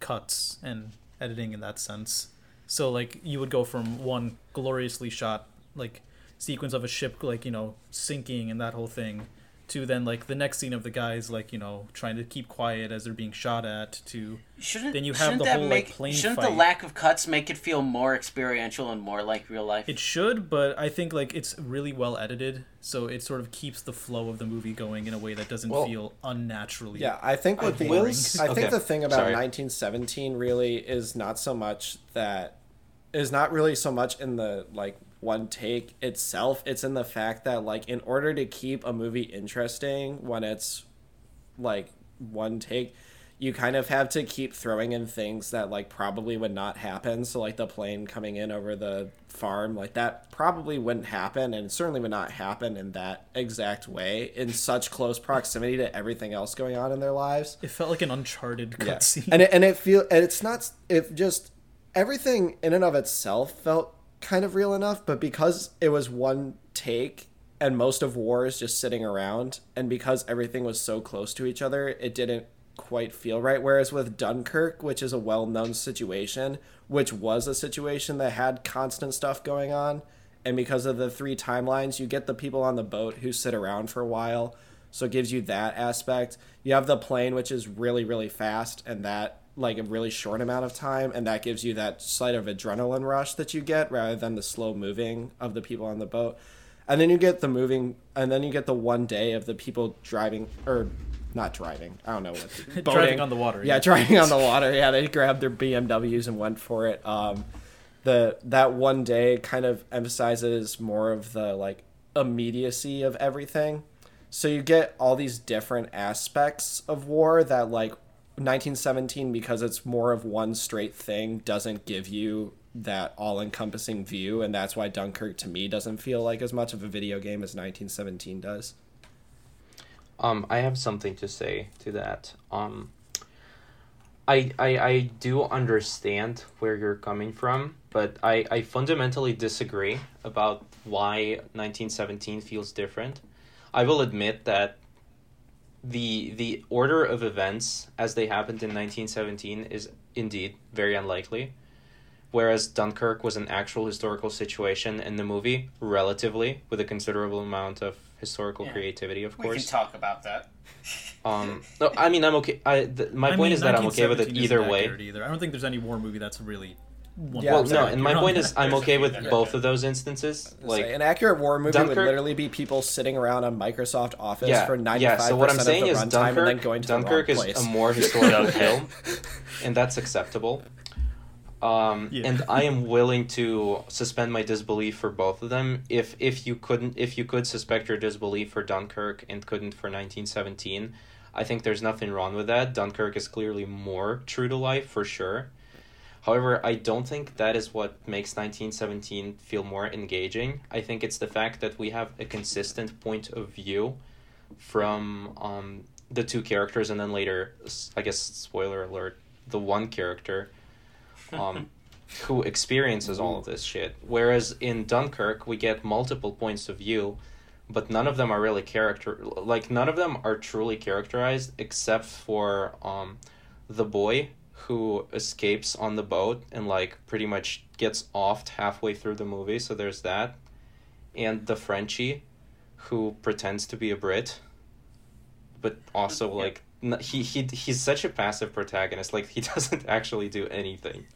A: cuts and editing in that sense. So like you would go from one gloriously shot like sequence of a ship like, you know, sinking and that whole thing to then like the next scene of the guys like, you know, trying to keep quiet as they're being shot at to
C: Shouldn't
A: Then you have
C: shouldn't
A: the
C: that
A: whole,
C: make,
A: like, plane
C: Shouldn't
A: fight.
C: the lack of cuts make it feel more experiential and more like real life?
A: it should, but I think like it's really well edited, so it sort of keeps the flow of the movie going in a way that doesn't
B: Well-
A: feel unnaturally.
D: Yeah, I think what the
A: will
B: s-
D: I think
B: okay,
D: the thing about
B: sorry.
D: 1917 really is not so much that is not really so much in the like one take itself. It's in the fact that like in order to keep a movie interesting when it's like one take, you kind of have to keep throwing in things that like probably would not happen. So like the plane coming in over the farm, like that probably wouldn't happen and certainly would not happen in that exact way in such close proximity to everything else going on in their lives.
A: It felt like an uncharted
D: Yeah.
A: cutscene.
D: And it, and it feel and it's not it just everything in and of itself felt kind of real enough, but because it was one take and most of war is just sitting around and because everything was so close to each other, it didn't quite feel right whereas with Dunkirk, which is a well-known situation, which was a situation that had constant stuff going on, and because of the three timelines, you get the people on the boat who sit around for a while. So it gives you that aspect. You have the plane, which is really, really fast, and that like a really short amount of time, and that gives you that slight of adrenaline rush that you get rather than the slow moving of the people on the boat. And then you get the moving, and then you get the one day of the people driving or not driving. I don't know what
A: Driving
D: boating.
A: on the water.
D: Yeah, driving on the water. Yeah, (laughs) they grabbed their BMWs and went for it. Um, the that one day kind of emphasizes more of the like immediacy of everything. So you get all these different aspects of war that like 1917 because it's more of one straight thing doesn't give you that all-encompassing view and that's why Dunkirk to me doesn't feel like as much of a video game as 1917 does.
B: Um, I have something to say to that. Um, I, I I do understand where you're coming from, but I, I fundamentally disagree about why 1917 feels different. I will admit that the the order of events as they happened in 1917 is indeed very unlikely, whereas Dunkirk was an actual historical situation in the movie, relatively, with a considerable amount of historical
C: Yeah.
B: creativity, of
C: we
B: course.
C: can talk about that. (laughs)
B: Um, no, I mean I'm okay. I th- my
A: I
B: point
A: mean,
B: is that I'm okay with it either way.
A: Either. I don't think there's any war movie that's really. One
D: Yeah,
B: Well, no, and my point is, I'm (laughs) okay with
C: are
B: both of those instances.
D: Like
B: Like
D: an accurate war movie would literally be people sitting around a Microsoft Office
B: yeah,
D: for 95%
B: yeah. So what I'm saying is Dunkirk,
D: and then going to
B: Dunkirk is
D: place.
B: a more historical (laughs) film, and that's acceptable. Um,
A: Yeah.
B: and I am willing to suspend my disbelief for both of them. If if you couldn't, if you could suspect your disbelief for Dunkirk and couldn't for 1917, I think there's nothing wrong with that. Dunkirk is clearly more true to life for sure. However, I don't think that is what makes 1917 feel more engaging. I think it's the fact that we have a consistent point of view from um, the two characters, and then later, I guess, spoiler alert, the one character. (laughs) Um, who experiences all of this shit. Whereas in Dunkirk, we get multiple points of view, but none of them are really character like none of them are truly characterized except for um the boy who escapes on the boat and like pretty much gets offed halfway through the movie, so there's that. And the Frenchie who pretends to be a Brit but also like n- he he he's such a passive protagonist like he (laughs) doesn't actually do anything.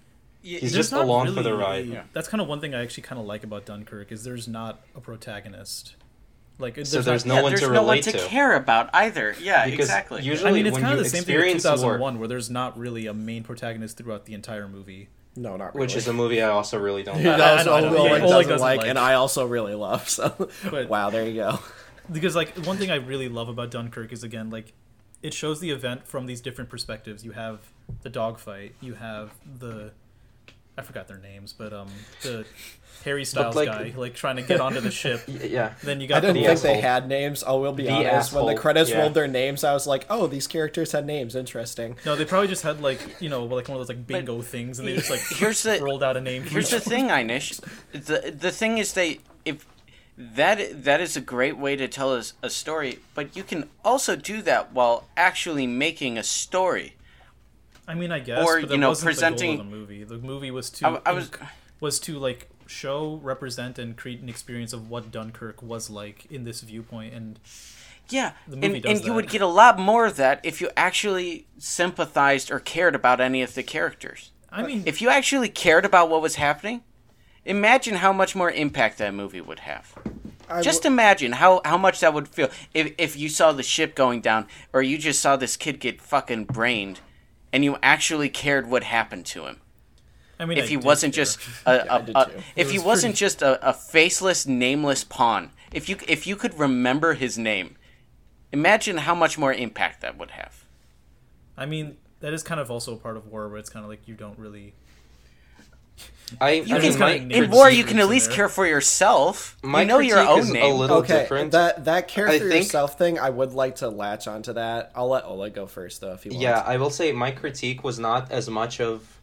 B: Yeah,
A: He's
B: just
A: not
B: along for the ride.
C: Yeah.
A: That's kind of one thing I actually kind of like about Dunkirk is there's not a protagonist. Like
B: So there's
A: not,
B: no
C: yeah,
B: one
C: there's
B: to
C: no one
B: relate
C: to
B: to.
C: care about either. Yeah,
B: Because
C: exactly.
B: usually
A: I mean, it's
B: when
A: kind of
B: you
A: the same thing with
B: experience war,
A: 2001, where there's not really a main protagonist throughout the entire movie.
D: No, not really.
B: which is a movie I also really don't. (laughs)
D: that
B: like.
D: was
A: I know, I know.
D: Oleg
A: Yeah,
D: doesn't,
A: doesn't
D: like,
A: like.
D: and I also really love. So,
A: But-
D: wow, there you go.
A: Because like one thing I really love about Dunkirk is again like it shows the event from these different perspectives. You have the dogfight, you have the I forgot their names, but um the (laughs) Harry Styles
B: like-
A: guy like trying to get onto the ship. (laughs)
B: Yeah.
A: Then you got.
D: I didn't
B: the
D: think they had names. I will be
B: The
D: honest. when the credits
B: yeah.
D: rolled their names, I was like, "Oh, these characters had names. Interesting."
A: no, they probably just had like you know like one of those like bingo things, and they just like
C: Here's the-
A: rolled out a name.
C: Here's the thing, Einish. The the thing is they if that that is a great way to tell us a story, but you can also do that while actually making a story.
A: I mean, I guess,
C: Or,
A: but that
C: you know,
A: wasn't the
C: presenting-
A: goal of the movie. The movie was to
C: I, I was
A: inc- was to like show, represent, and create an experience of what Dunkirk was like in this viewpoint. And
C: yeah,
A: the
C: and,
A: movie does
C: and you would get a lot more of that if you actually sympathized or cared about any of the characters.
A: I mean,
C: If you actually cared about what was happening, imagine how much more impact that movie would have.
D: I
C: Just
D: w-
C: imagine how, how much that would feel if, if you saw the ship going down or you just saw this kid get fucking brained and you actually cared what happened to him.
A: I mean, I
C: If he wasn't
A: care.
C: just (laughs) a,
D: I
C: a,
D: did
C: a- if
A: It
C: he
A: was
C: wasn't
A: pretty-
C: just a, a faceless, nameless pawn. If you if you could remember his name, imagine how much more impact that would have.
A: I mean, that is kind of also a part of war where it's kind of like you don't really.
B: I,
C: You
B: I
A: can-
B: mean, my,
C: In war, you can at least care for yourself.
B: My
C: you know your
B: critique
C: own
B: is a little-
D: okay,
B: different.
D: that that care
B: I
D: for
B: think-
D: yourself thing, I would like to latch onto that. I'll let Oleg go first though, if he wants.
B: Yeah, I will say my critique was not as much of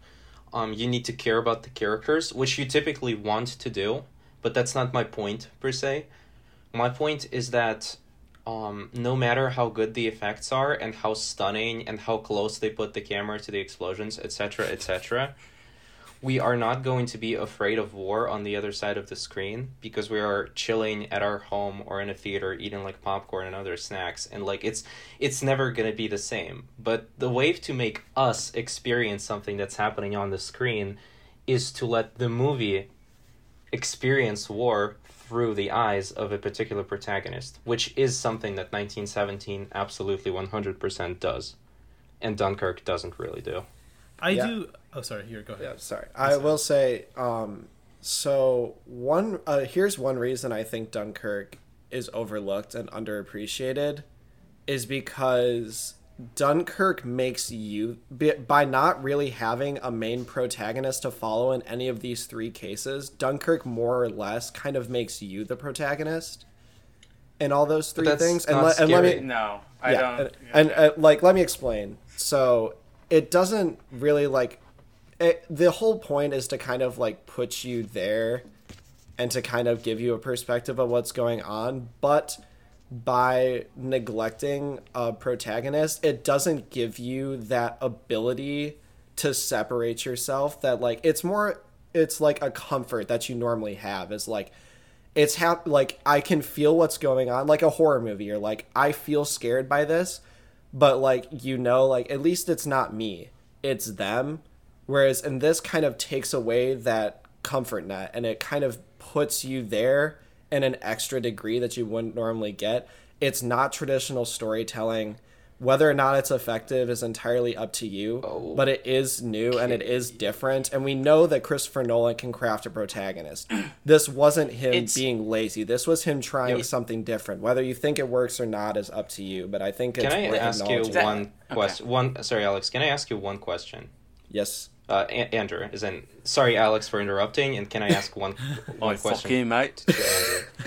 B: um you need to care about the characters, which you typically want to do, but that's not my point per se. My point is that um no matter how good the effects are and how stunning and how close they put the camera to the explosions, etc., etc., we are not going to be afraid of war on the other side of the screen because we are chilling at our home or in a theater eating like popcorn and other snacks and like it's it's never going to be the same. But the way to make us experience something that's happening on the screen is to let the movie experience war through the eyes of a particular protagonist which is something that 1917 absolutely 100% does and Dunkirk doesn't really do
A: I
D: Yeah.
A: do. Oh, sorry. Here, go ahead.
D: Yeah, sorry. I will say, um, so one uh, here's one reason I think Dunkirk is overlooked and underappreciated is because Dunkirk makes you by- by not really having a main protagonist to follow in any of these three cases. Dunkirk more or less kind of makes you the protagonist in all those three things. And,
B: not
D: let and let me.
C: No, I
D: yeah,
C: don't.
D: and, and uh, like let me explain so it doesn't really like it, the whole point is to kind of like put you there and to kind of give you a perspective of what's going on but by neglecting a protagonist it doesn't give you that ability to separate yourself that like it's more it's like a comfort that you normally have is like it's hap- like I can feel what's going on, like a horror movie. You're like, I feel scared by this, but like you know, like at least it's not me, it's them. Whereas and this kind of takes away that comfort net and it kind of puts you there in an extra degree that you wouldn't normally get. It's not traditional storytelling. Whether or not it's effective is entirely up to you,
B: Oh,
D: but it is new and it is different. And we know that Christopher Nolan can craft a protagonist. (clears throat) This wasn't him
C: It's-
D: being lazy. This was him trying
B: Yeah.
D: something different. Whether you think it works or not is up to you. But I think it's
B: Can I
D: worth
B: ask you
D: acknowledging.
C: That-
B: one
C: okay.
B: question? One, sorry, Alex. Can I ask you one question?
D: Yes.
B: Uh, A- Andrew, is in. Sorry, Alex, for interrupting. And can I ask one (laughs) one
C: Oh,
B: question
C: fucking mate.
B: to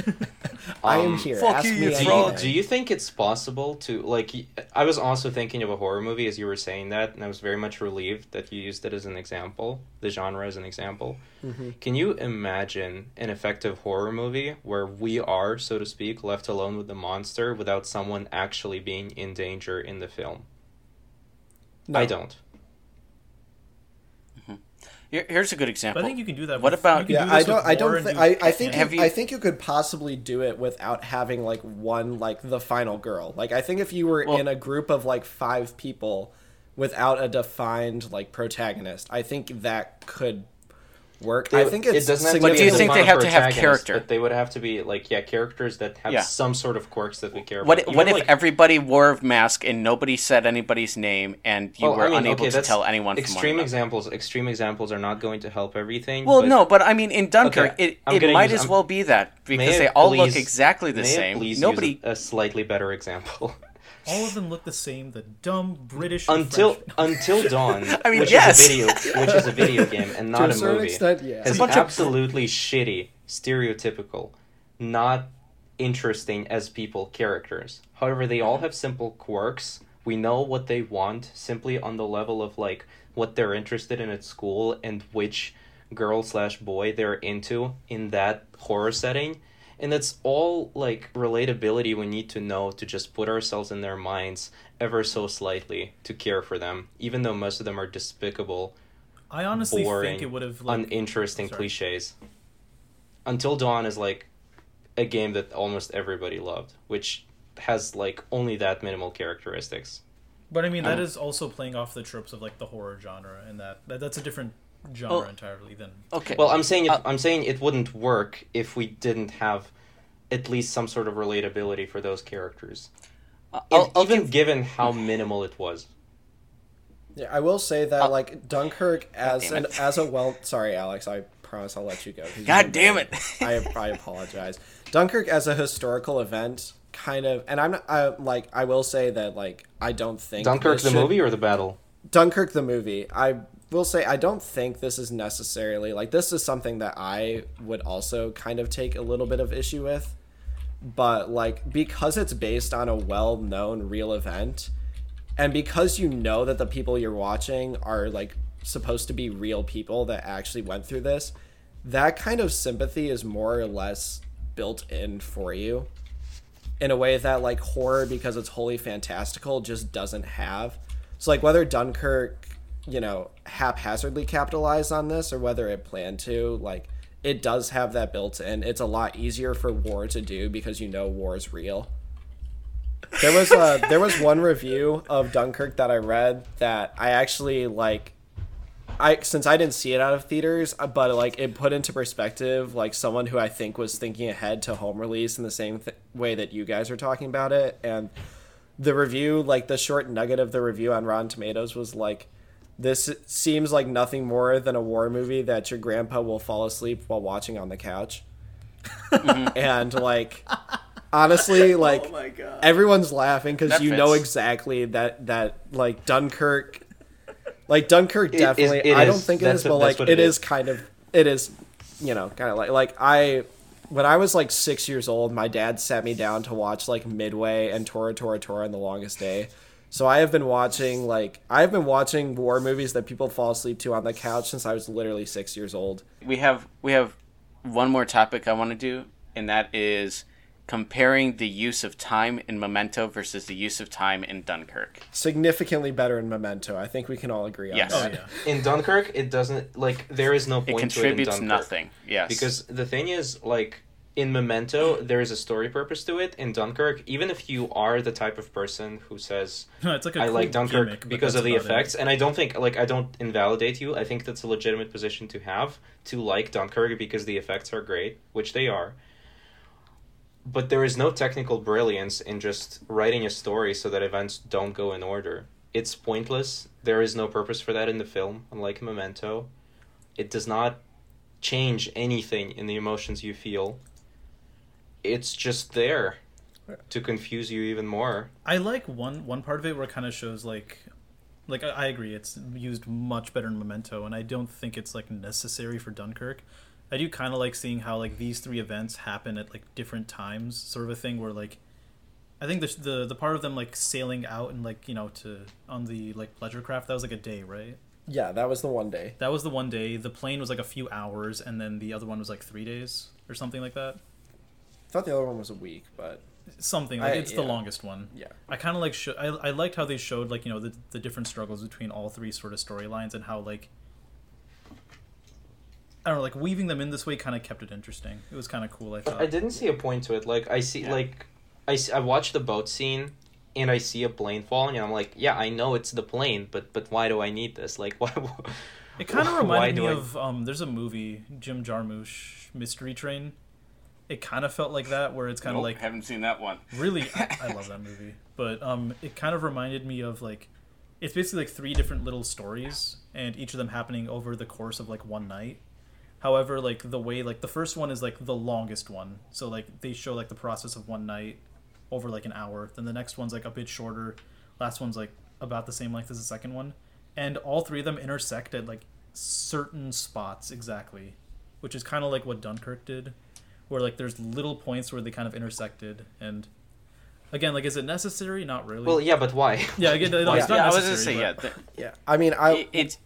B: Andrew? (laughs)
D: I am
B: Um,
D: here.
C: fuck
D: Ask
C: you,
D: me
B: Do you, do you think it's possible to like? I was also thinking of a horror movie as you were saying that, and I was very much relieved that you used it as an example, the genre as an example.
D: Mm-hmm.
B: Can you imagine an effective horror movie where we are, so to speak, left alone with the monster without someone actually being in danger in the film?
D: No.
B: I don't.
C: Here, here's a good example.
A: But I think you can do that.
C: What
A: with-
C: about-
A: you can
D: Yeah,
A: do
D: I don't. I don't.
A: and
D: Think,
A: do-
D: I, I think. You,
C: you-
D: I think you could possibly do it without having like one like the final girl. Like I think if you were
C: Well-
D: in a group of like five people without a defined like protagonist, I think that could work. I think it's
B: it doesn't have to
C: But
B: be
C: do you think they have to have
B: protagonist,
C: character?
B: But they would have to be like yeah, characters that have
C: Yeah.
B: some sort of quirks that we care
C: What
B: about.
C: what
B: Even,
C: if
B: like,
C: everybody wore a mask and nobody said anybody's name and you
B: Well,
C: were
B: I mean,
C: unable
B: okay,
C: to tell anyone from
B: extreme
C: another?
B: examples extreme examples are not going to help everything
C: Well,
B: but
C: no, but I mean, in Dunkirk,
B: Okay,
C: it, it might
B: use-
C: as
B: I'm-
C: well be that because they all look exactly the
B: may
C: same. Nobody.
B: a, a slightly better example
A: all of them look the same. The dumb British
B: until
A: French- (laughs)
B: until dawn
C: I mean,
B: which
C: yes.
B: is a video which is a video game and (laughs)
D: to
B: not
D: a
B: a
D: certain
B: movie
D: extent. Yeah.
B: is
C: bunch of-
B: absolutely shitty stereotypical not interesting as people characters however they all have simple quirks we know what they want simply on the level of like what they're interested in at school and which girl slash boy they're into in that horror setting and it's all like relatability we need to know to just put ourselves in their minds ever so slightly to care for them even though most of them are despicable
A: I honestly
B: boring,
A: think it would have like
B: uninteresting
A: Sorry.
B: cliches. Until Dawn is like a game that almost everybody loved, which has like only that minimal characteristics.
A: But I mean, that
B: Um,
A: is also playing off the tropes of like the horror genre, and that, that that's a different genre
C: Oh.
A: entirely then
C: Okay.
B: Well, I'm saying it,
C: Uh,
B: I'm saying it wouldn't work if we didn't have at least some sort of relatability for those characters,
C: I'll,
B: And
C: I'll
B: even
C: give-
B: given how minimal it was.
D: Yeah, I will say that
C: Uh,
D: like Dunkirk as an as a well. Sorry, Alex. I promise I'll let you go. (laughs) 'cause you've
C: God damn it.
D: I I apologize. Dunkirk as a historical event, kind of, and I'm not. I like. I will say that like I don't think
B: Dunkirk the
D: should-
B: movie or the battle?
D: Dunkirk the movie. I will say I don't think this is necessarily like this is something that I would also kind of take a little bit of issue with. But like because it's based on a well-known real event and because you know that the people you're watching are like supposed to be real people that actually went through this, that kind of sympathy is more or less built in for you in a way that like horror because it's wholly fantastical just doesn't have. So like whether Dunkirk, you know, haphazardly capitalized on this or whether it planned to, like it does have that built in. It's a lot easier for war to do because you know war is real. There was uh (laughs) there was one review of Dunkirk that I read that I actually like I since I didn't see it out of theaters, uh, but like it put into perspective like someone who I think was thinking ahead to home release in the same th- way that you guys are talking about it, and the review, like the short nugget of the review on Rotten Tomatoes, was like, "This seems like nothing more than a war movie that your grandpa will fall asleep while watching on the couch," mm-hmm. (laughs) and like. Honestly, (laughs) oh like
A: oh my god!
D: everyone's laughing because
C: That
D: you know exactly that that like Dunkirk, like Dunkirk
B: It is-
D: definitely.
B: it
D: I don't
B: is.
D: think it
B: That's
D: is,
B: what-
D: but like it
B: it
D: is
B: is.
D: kind of. It is, you know, kind of like like I. When I was like six years old, my dad sat me down to watch like Midway and Tora Tora Tora and The Longest Day. So I have been watching like I have been watching war movies that people fall asleep to on the couch since I was literally six years old.
C: we have we have one more topic I want to do, and that is comparing the use of time in Memento versus the use of time in Dunkirk.
D: Significantly better in Memento. I think we can all agree on
C: Yes.
A: Oh
D: that.
A: yeah.
B: In Dunkirk, it doesn't like there is no
C: It
B: point to it in
C: contributes
B: Dunkirk.
C: nothing. Yes,
B: Because the thing is, like, in Memento, there is a story purpose to it. In Dunkirk, even if you are the type of person who says, (laughs)
A: it's like
B: I
A: cool
B: like Dunkirk
A: gimmick,
B: because of the
A: about it.
B: effects, and I don't think, like, I don't invalidate you. I think that's a legitimate position to have, to like Dunkirk because the effects are great, which they are. But there is no technical brilliance in just writing a story so that events don't go in order. It's pointless. There is no purpose for that in the film, unlike Memento. It does not change anything in the emotions you feel. It's just there to confuse you even more.
A: I like one one part of it where it kind of shows like, like I, I agree, it's used much better in Memento, and I don't think it's like necessary for Dunkirk. I do kind of like seeing how like these three events happen at like different times, sort of a thing where like I think the the the part of them like sailing out and like you know to on the like pleasure craft that was like a day, right?
D: Yeah, that was the one day.
A: That was the one day. The plane was like a few hours, and then the other one was like three days or something like that.
D: I thought the other one was a week, but
A: Something like
D: I-
A: it's the longest one.
D: yeah.
A: I kind of like sho- I I liked how they showed like you know the the different struggles between all three sort of storylines and how like I don't know like weaving them in this way kind of kept it interesting. It was kind of cool. I thought.
B: I didn't see a point to it. Like I see,
C: Yeah.
B: like I see, I watched the boat scene, and I see a plane falling, and I'm like, yeah, I know it's the plane, but but why do I need this? Like, (laughs) why?
A: It kind of (laughs) reminded
B: do
A: me
B: I-
A: of um. There's a movie Jim Jarmusch Mystery Train. It kind of felt like that, where it's kind of
C: Nope,
A: like
C: haven't seen that one.
A: really I, I (laughs) love that movie but um it kind of reminded me of like it's basically like three different little stories and each of them happening over the course of like one night. However like the way like the first one is like the longest one. So like they show like the process of one night over like an hour. Then the next one's like a bit shorter. Last one's like about the same length as the second one. And all three of them intersect at like certain spots exactly which is kind of like what dunkirk did where like there's little points where they kind of intersected and again like is it necessary not really
B: well, yeah, but why? (laughs)
A: yeah again no, it's not
C: yeah, I was gonna
A: necessary,
C: say yeah.
A: but-
C: th-
D: Yeah. I mean, I
C: it's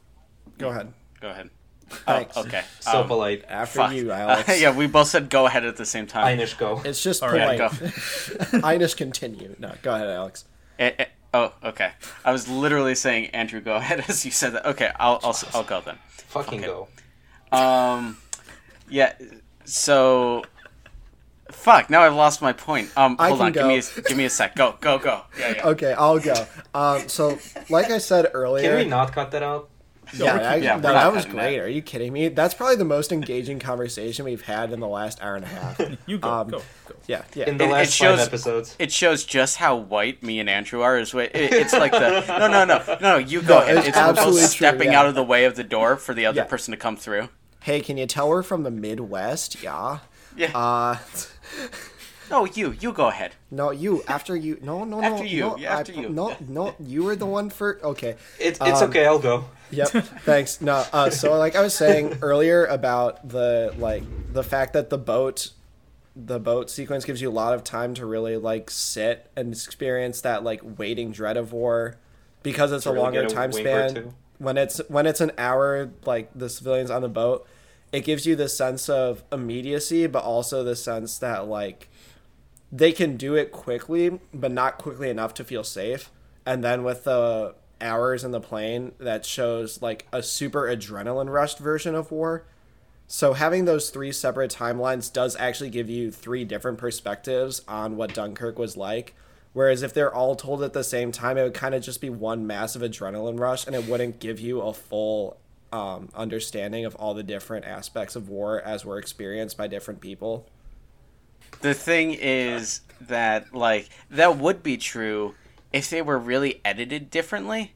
D: go ahead.
C: go ahead. (laughs)
D: Thanks.
C: Oh, okay.
B: so
C: Um,
B: polite.
D: After
C: fuck.
D: you,
C: Uh, (laughs)
D: Alex.
C: yeah, we both said go ahead at the same time.
B: Einish, go.
D: It's just
A: All right,
C: go.
D: polite. I just continue. No, go ahead, Alex.
C: Eh, eh, oh, okay. I was literally saying Andrew, go ahead as you said that. Okay, I'll I'll, I'll go then.
B: Fucking
C: Okay.
B: go.
C: Um, yeah. So, fuck. Now I've lost my point. Um,
D: I
C: hold
D: can
C: on. Give me a, give me a sec. Go go go. Yeah yeah.
D: Okay, I'll go. Um, so, like I said earlier,
B: Can we not cut that out?
D: yeah, I-
C: yeah,
D: no, that was great.
C: that.
D: Are you kidding me? That's probably the most engaging conversation we've had in the last hour and a half. (laughs)
A: you go
D: Um,
A: go go
D: Yeah, yeah.
B: In the
C: It- it
B: last
C: shows-
B: five episodes.
C: It shows just how white me and Andrew are. Is it, it's like the no no no no. No you go
D: No,
C: ahead.
D: it's
C: It's, both
D: absolutely true,
C: stepping
D: yeah.
C: out of the way of the door for the other
D: Yeah.
C: person to come through.
D: hey, can you tell we're from the Midwest? Yeah.
C: Yeah.
D: Uh,
C: no, you you go ahead.
D: no, you. After you. No, no, no.
C: After you,
D: No,
C: yeah, after
D: I-
C: you.
D: No, no. You were the one for. Okay.
B: It's it's
D: Um,
B: okay. I'll go.
D: Yep. Thanks. No. Uh, so like I was saying (laughs) earlier about the like the fact that the boat, the boat sequence gives you a lot of time to really like sit and experience that like waiting dread of war, because it's
B: To
D: a
B: really
D: longer
B: get a
D: time span. When it's when it's an hour, like the civilians on the boat, it gives you the sense of immediacy, but also the sense that like they can do it quickly, but not quickly enough to feel safe. And then with the hours in the plane, that shows like a super adrenaline rushed version of war. So having those three separate timelines does actually give you three different perspectives on what Dunkirk was like. Whereas if they're all told at the same time, it would kind of just be one massive adrenaline rush, and it wouldn't give you a full um, understanding of all the different aspects of war as were experienced by different people.
C: The thing is that like that would be true if they were really edited differently,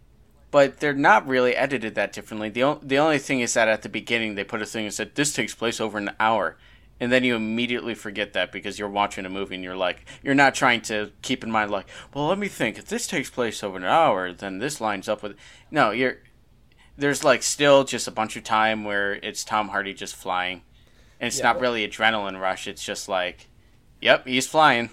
C: but they're not really edited that differently. The o- the only thing is that at the beginning they put a thing that said this takes place over an hour. And then you immediately forget that because you're watching a movie and you're like, you're not trying to keep in mind, like, well, let me think. If this takes place over an hour, then this lines up with. No, you're. There's like still just a bunch of time where it's Tom Hardy just flying. And it's
D: Yeah,
C: not really adrenaline rush. It's just like, yep, he's flying.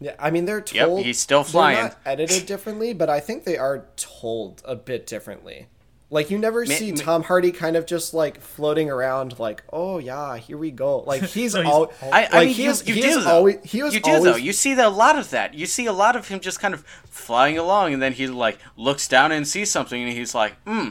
D: Yeah, I mean they're
C: Yep,
D: told.
C: he's still flying.
D: not edited differently, but I think they are told a bit differently. Like you never
C: Ma-
D: see
C: ma-
D: Tom Hardy kind of just like floating around, like, "Oh yeah, here we go." Like (laughs) he's
A: No, he's
D: all.
C: I, I mean,
D: he
C: you, you do though.
D: always- he was
C: you do
D: always-
C: though. You see a lot of that. You see a lot of him just kind of flying along, and then he like looks down and sees something, and he's like, "Hmm,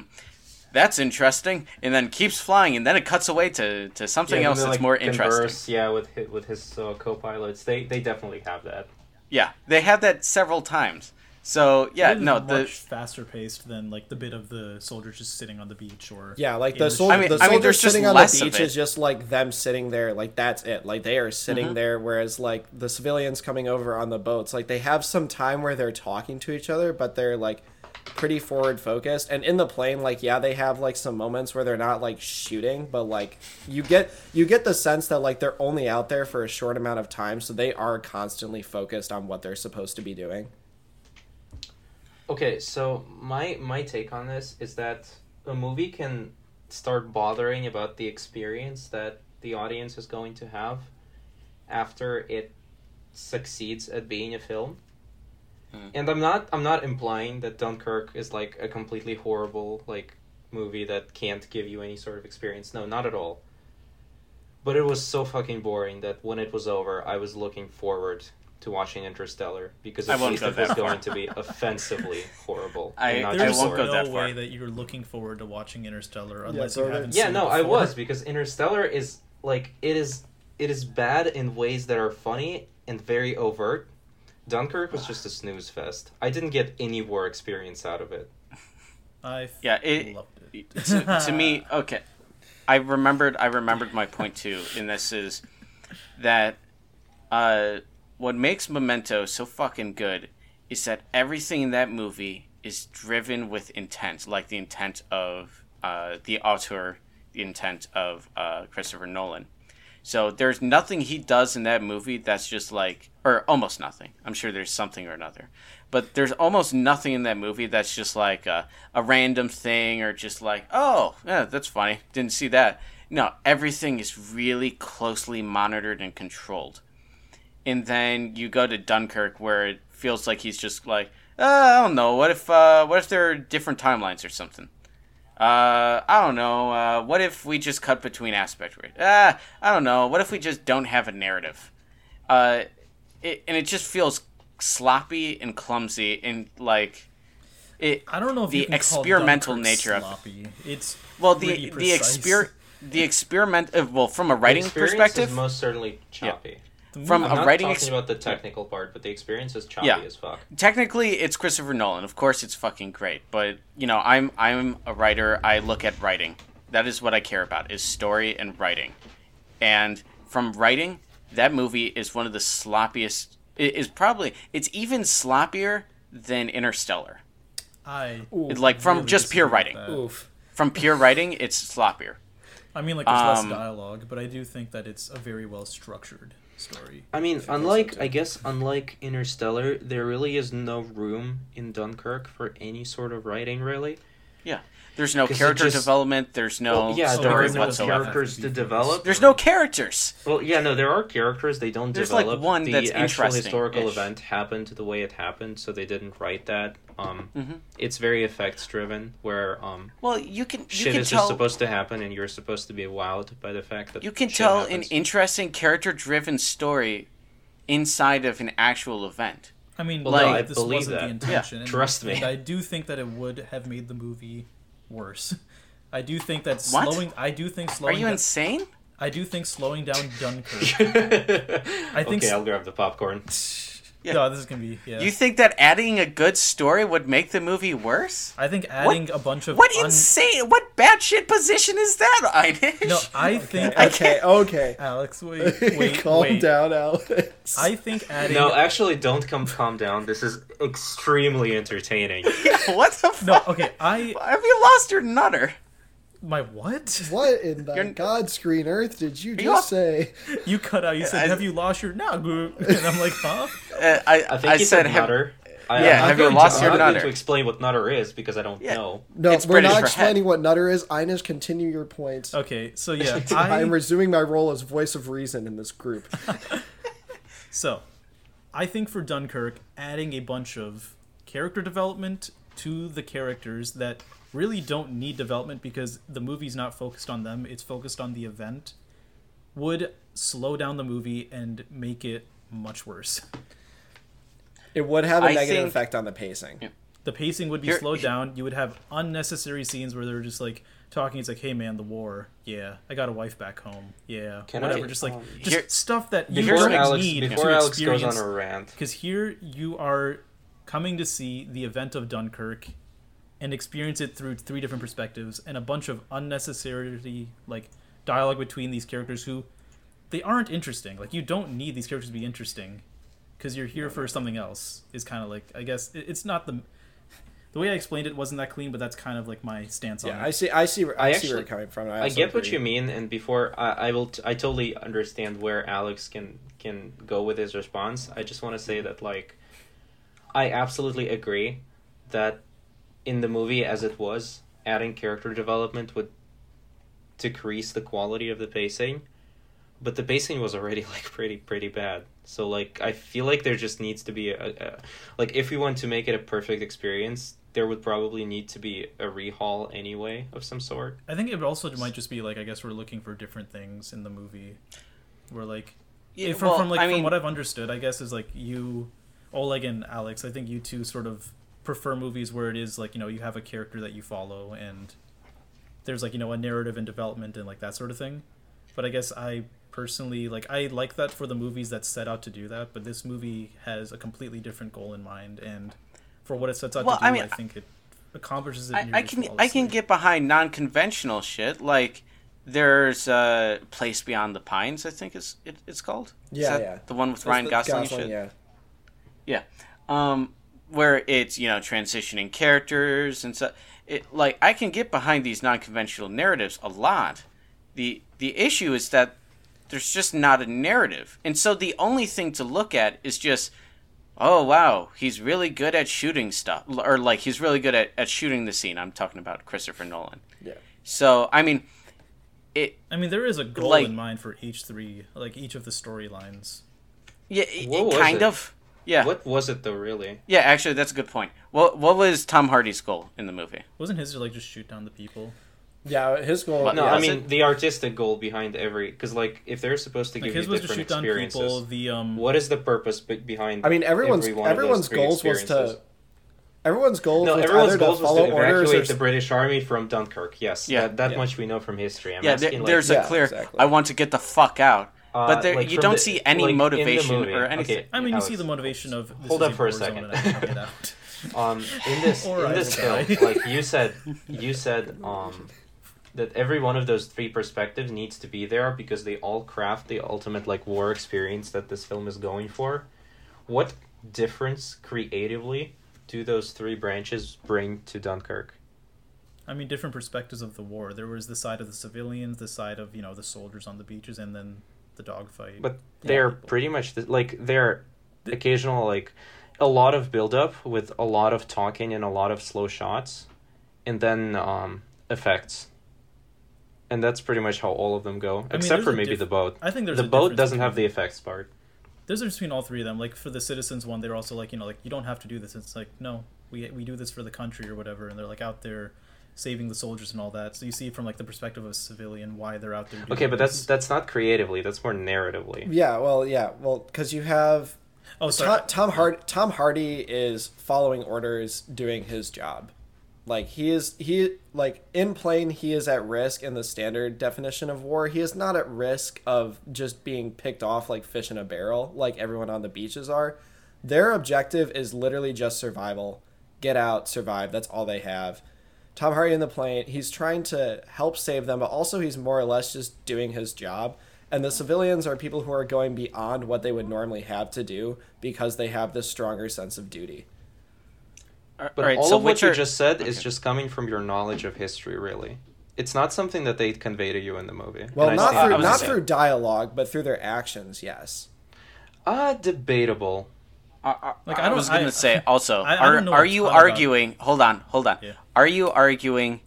C: that's interesting," and then keeps flying, and then it cuts away to, to something
B: Yeah,
C: else that's
B: like,
C: more
B: converse,
C: interesting.
B: Yeah, with his, with his uh, co-pilots, they they definitely have that.
C: Yeah, they have that several times. So yeah, no,
A: much
C: the
A: faster paced than like the bit of the soldiers just sitting on the beach or
D: Yeah, like
A: in
D: the,
A: the
D: sol-
C: I mean-
D: the
C: I mean,
D: soldiers
C: there's just
D: sitting on
C: less
D: the beach is just like them sitting there, like that's it. Like they are sitting
C: Mm-hmm.
D: there, whereas like the civilians coming over on the boats, like they have some time where they're talking to each other, but they're like pretty forward focused. And in the plane, like yeah, they have like some moments where they're not like shooting, but like you get you get the sense that like they're only out there for a short amount of time, so they are constantly focused on what they're supposed to be doing.
B: Okay, so my my take on this is that a movie can start bothering about the experience that the audience is going to have after it succeeds at being a film.
C: Hmm.
B: And I'm not I'm not implying that Dunkirk is like a completely horrible like movie that can't give you any sort of experience. No, not at all. But it was so fucking boring that when it was over, I was looking forward to watching Interstellar because
C: I won't
B: least
C: go
B: it was
C: far.
B: going to be (laughs) offensively horrible.
C: I-
B: and not
A: There's
B: just
C: won't go
A: no
C: that far.
A: way that you're looking forward to watching Interstellar unless
D: so
A: you haven't
B: Yeah,
A: seen
B: no,
A: it
B: I was because Interstellar is like it is it is bad in ways that are funny and very overt. Dunkirk was just a snooze fest. I didn't get any war experience out of it.
A: I f-
C: Yeah, it-
A: loved it. (laughs)
C: to, to me, okay. I remembered. I remembered my point too. And this is that uh, what makes Memento so fucking good is that everything in that movie is driven with intent, like the intent of uh, the auteur, the intent of uh, Christopher Nolan. So there's nothing he does in that movie that's just like, or almost nothing. I'm sure there's something or another, but there's almost nothing in that movie that's just like a, a random thing or just like, oh, yeah, that's funny. Didn't see that. No, everything is really closely monitored and controlled. And then you go to Dunkirk where it feels like he's just like, uh, I don't know. What if, uh, what if there are different timelines or something? Uh, I don't know. Uh, what if we just cut between aspect rate? Uh, I don't know. What if we just don't have a narrative? Uh, it, and it just feels sloppy and clumsy and like it.
A: I don't know if
C: the
A: you can
C: experimental
A: Dunkirk
C: nature of-
A: sloppy. It's
C: Well, the the exper the experiment. Uh, well, from a writing
B: the
C: perspective,
B: is most certainly choppy.
A: The
C: from
B: I'm
C: a
B: not
C: writing
B: talking
C: ex-
B: about the technical part, but the experience is choppy
C: Yeah.
B: as fuck.
C: technically it's Christopher Nolan. Of course, it's fucking great. But you know, I'm I'm a writer. I look at writing. That is what I care about: is story and writing. And from writing, that movie is one of the sloppiest. It is probably it's even sloppier than Interstellar.
A: I
C: like from
A: really
C: just pure writing.
D: Oof.
C: From pure (laughs) writing, it's sloppier.
A: I mean, like there's
C: Um,
A: less dialogue, but I do think that it's a very well structured story.
B: I mean, unlike. I guess unlike Interstellar, there really is no room in Dunkirk for any sort of writing, really.
C: There's no character
B: just-
C: development. There's no
B: Well, yeah,
A: so
B: there are no
C: whatsoever.
B: characters to
A: to
B: develop.
C: There's no characters.
B: Well, yeah, no, there are characters. They don't
C: There's, like,
B: develop.
C: one
B: the
C: that's
B: actual
C: interesting-ish.
B: historical event happened the way it happened, so they didn't write that. Um,
C: Mhm.
B: it's very effects driven, where um,
C: Well, you can you
B: shit
C: can
B: is
C: tell
B: just supposed to happen, and you're supposed to be wowed by the fact that
C: you can
B: shit
C: tell
B: happens.
C: an interesting character driven story inside of an actual event.
A: I mean,
B: Well,
C: no,
A: like,
C: I
A: this
B: believe
A: wasn't
B: that.
A: the intention. (laughs)
B: Yeah,
A: and-
B: trust me.
A: And I do think that it would have made the movie worse. I do think that
C: What?
A: slowing. I do think slowing.
C: Are you
A: down-
C: insane?
A: I do think slowing down Dunkirk. (laughs)
B: I
A: think
B: okay, I'll grab the popcorn. (laughs)
C: Yeah.
A: No, this is gonna be. Yeah.
C: You think that adding a good story would make the movie worse?
A: I think adding a bunch of.
C: What
A: un-
C: insane? What batshit position is that, Einish?
A: No, I think.
D: Okay, okay.
A: Alex, (laughs) wait, wait,
D: Calm
A: wait.
D: down, Alex.
A: I think adding.
B: No, actually, don't come calm down. This is extremely entertaining. (laughs)
C: what the fuck?
A: No, okay. I
C: Have you lost your nutter?
A: My what? (laughs)
D: What in the
C: You're-
D: God screen earth did you
C: you
D: just
C: off-
D: say?
A: You cut out. You said,
C: I-
A: "Have you lost your now?" (laughs) And I'm like, "Huh?"
C: Uh, I,
B: I think
C: I
B: he
C: said
B: said nutter. I,
C: Yeah,
B: I'm
C: have you lost
B: to,
C: your
B: I'm
C: nutter?
B: to explain what nutter is because I don't
C: Yeah.
B: know.
D: No,
C: It's
D: we're
C: British
D: not explaining what nutter is. Ines, continue your points.
A: Okay, so (laughs) yeah,
D: I am resuming my role as voice of reason in this group.
A: so I think for Dunkirk, adding a bunch of character development to the characters that really don't need development because the movie's not focused on them; it's focused on the event, would slow down the movie and make it much worse.
D: It would have a
C: I
D: negative
C: think-
D: effect on the pacing.
A: the pacing would be
C: Here-
A: slowed down. You would have unnecessary scenes where they're just like talking. It's like, "Hey, man, the war. Yeah, I got a wife back home. Yeah,
B: Can
A: whatever."
B: I,
A: just like
B: um,
A: just
C: Here-
A: stuff that you
B: Before
A: don't
B: Alex,
A: need
B: before
A: to
B: Alex goes
A: experience.
B: on a rant,
A: Because here you are coming to see the event of Dunkirk and experience it through three different perspectives and a bunch of unnecessary like dialogue between these characters who they aren't interesting. Like you don't need these characters to be interesting because you're here for something else. Is kind of like I guess it, it's not the the way I explained it wasn't that clean, but that's kind of like my stance on
D: Yeah,
A: it.
D: I see. I see. I,
B: I
D: see where you're coming from. I,
B: I
D: also
B: get what you mean, and before I, I will, t- I totally understand where Alex can can go with his response. I just want to say that like, I absolutely agree that in the movie as it was, adding character development would decrease the quality of the pacing. but the pacing was already (laughs) like pretty pretty bad. So like I feel like there just needs to be a, a like if we want to make it a perfect experience, there would probably need to be a rehaul anyway of some sort.
A: I think it also might just be like I guess we're looking for different things in the movie. We're like, yeah, from,
C: well,
A: from like
C: I
A: from
C: mean-
A: what I've understood, I guess is like you, Oleg and Alex. I think you two sort of prefer movies where it is like you know you have a character that you follow and there's like you know a narrative and development and like that sort of thing. But I guess I personally like I like that for the movies that set out to do that. But this movie has a completely different goal in mind, and for what it sets out
C: Well,
A: to do,
C: I
A: I, think it accomplishes it.
C: I, I can I can get behind non-conventional shit like there's uh place beyond the pines i think is it, it's called
D: Yeah,
C: that
D: yeah.
C: the one with
D: It's
C: ryan
D: the-
C: gosling, shit
D: yeah.
C: yeah um where it's you know transitioning characters and so it like i can get behind these non-conventional narratives a lot the the issue is that there's just not a narrative and so the only thing to look at is just oh wow he's really good at shooting stuff or like he's really good at, at shooting the scene i'm talking about christopher nolan
D: Yeah.
C: so i mean it
A: I mean, there is a goal
C: Like-
A: in mind for each three, like each of the storylines.
C: yeah it, it kind
B: it?
C: of yeah
B: What was it though, really?
C: yeah actually that's a good point what what was tom hardy's goal in the movie
A: Wasn't his to like just shoot down the people?
D: Yeah, his goal.
C: What-
B: No,
D: yeah,
B: I mean
C: it?
B: the artistic goal behind every because like if they're supposed to
A: Like
B: give
A: his
B: you
A: was to
B: different
A: shoot down
B: experiences,
A: people. The um,
B: what is the purpose be- behind?
D: I mean, everyone's
B: every one of those
D: everyone's goals was to. Everyone's goals
B: No,
D: was
B: everyone's goals
D: to
B: was
D: follow
B: to
D: orders
B: evacuate
D: or
B: the British army from Dunkirk. Yes,
C: Yeah.
B: that, that
D: Yeah.
B: much we know from history. I'm
C: yeah
B: asking,
C: there,
B: like,
C: there's a
D: Yeah,
C: clear
D: exactly.
C: i want to get the fuck out
B: uh,
C: but there,
B: like,
C: you don't
B: the-
C: see any
B: like,
C: motivation
B: movie-
C: or anything
B: okay,
A: I mean, you
B: Alex,
A: see the motivation of this
B: hold
A: is
B: up for a second.
A: and I have to get (laughs) out.
B: um in this
A: Or
B: in
A: I
B: this film like you said (laughs) you said um that every one of those three perspectives needs to be there because they all craft the ultimate like war experience that this film is going for what difference creatively do those three branches bring to dunkirk
A: I mean, different perspectives of the war. There was the side of the civilians, the side of you know the soldiers on the beaches, and then the dogfight.
B: but they're pretty much the, like they're occasional like a lot of build up with a lot of talking and a lot of slow shots and then um effects and that's pretty much how all of them go
A: mean,
B: except
A: there's
B: for maybe
A: diff-
B: the boat
A: I think there's
B: the boat doesn't have the effects part
A: There's a difference between all three of them. Like for the citizens one, they're also like you know like you don't have to do this. It's like no, we we do this for the country or whatever, and they're like out there saving the soldiers and all that. So you see from like the perspective of a civilian why they're out there. Doing
B: okay but that's
A: this.
B: that's not creatively that's more narratively
D: Yeah, well, yeah, well, because you have
A: oh sorry.
D: Tom, Tom Hardy. Tom Hardy is following orders, doing his job. Like he is, he like in plane, he is at risk in the standard definition of war. He is not at risk of just being picked off like fish in a barrel, like everyone on the beaches are. Their objective is literally just survival, get out, survive. That's all they have. Tom Hardy in the plane, he's trying to help save them, but also he's more or less just doing his job. And the civilians are people who are going beyond what they would normally have to do because they have this stronger sense of duty.
C: All
B: but
C: right,
B: all
C: so
B: of what
C: which
B: you just said is just coming from your knowledge of history really it's not something that they convey to you in the movie
D: Well, not through not through dialogue, but through their actions. Yes.
B: uh debatable
C: I, I,
A: Like, I
C: I was gonna say (laughs) also,
A: I- I
C: are are you
A: ton about-
C: arguing? Hold on, hold on.
A: Yeah.
C: Are you arguing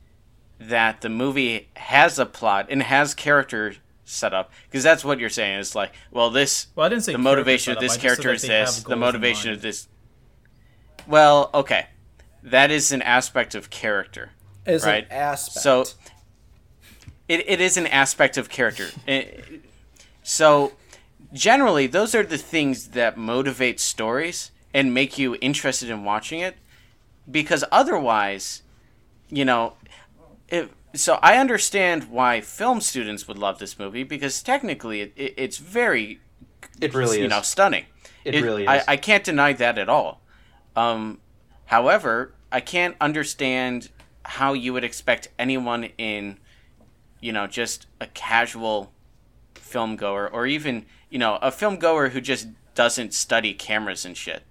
C: that the movie has a plot and has character set up? Because that's what you're saying. Is like, well, this
A: Well, I didn't say
C: the motivation of this
A: I just said
C: character is this. The motivation of this. Well, okay, that is an aspect of character.
D: Is
C: Right.
D: an aspect.
C: So it, it is an aspect of character. (laughs) It- so generally, those are the things that motivate stories and make you interested in watching it. Because otherwise, you know, if, so I understand why film students would love this movie because technically it, it, it's very
B: it really
C: you
B: is
C: know stunning.
B: It really
C: I,
B: is.
C: I can't deny that at all. Um, however, I can't understand how you would expect anyone in, you know, just a casual film goer or even you know a film goer who just doesn't study cameras and shit.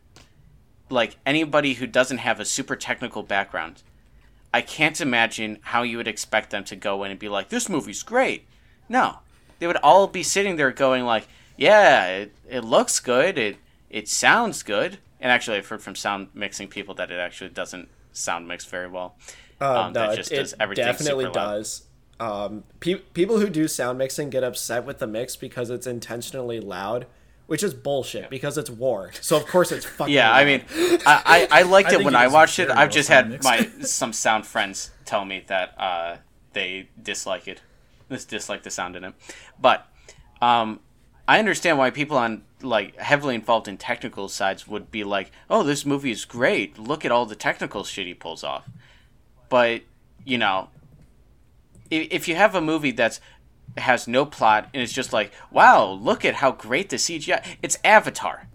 C: Like anybody who doesn't have a super technical background, I can't imagine how you would expect them to go in and be like, "This movie's great." No, they would all be sitting there going like, "Yeah, it, it looks good. It it sounds good." And actually, I've heard from sound mixing people that it actually doesn't sound mix very well.
D: Um,
C: Um,
D: no, it,
C: just
D: it
C: does everything
D: definitely does. Um, pe- people who do sound mixing get upset with the mix because it's intentionally loud, which is bullshit because it's war. So of course it's fucking.
C: Yeah. I mean, I, I, I (laughs) liked it when I watched it. I've just had my (laughs) some sound friends tell me that uh, they dislike it. This dislike the sound in it, but um, I understand why people on like heavily involved in technical sides would be like, "Oh, this movie is great. Look at all the technical shit he pulls off." But you know, if, if you have a movie that's has no plot and it's just like, "Wow, look at how great the CGI." It's Avatar.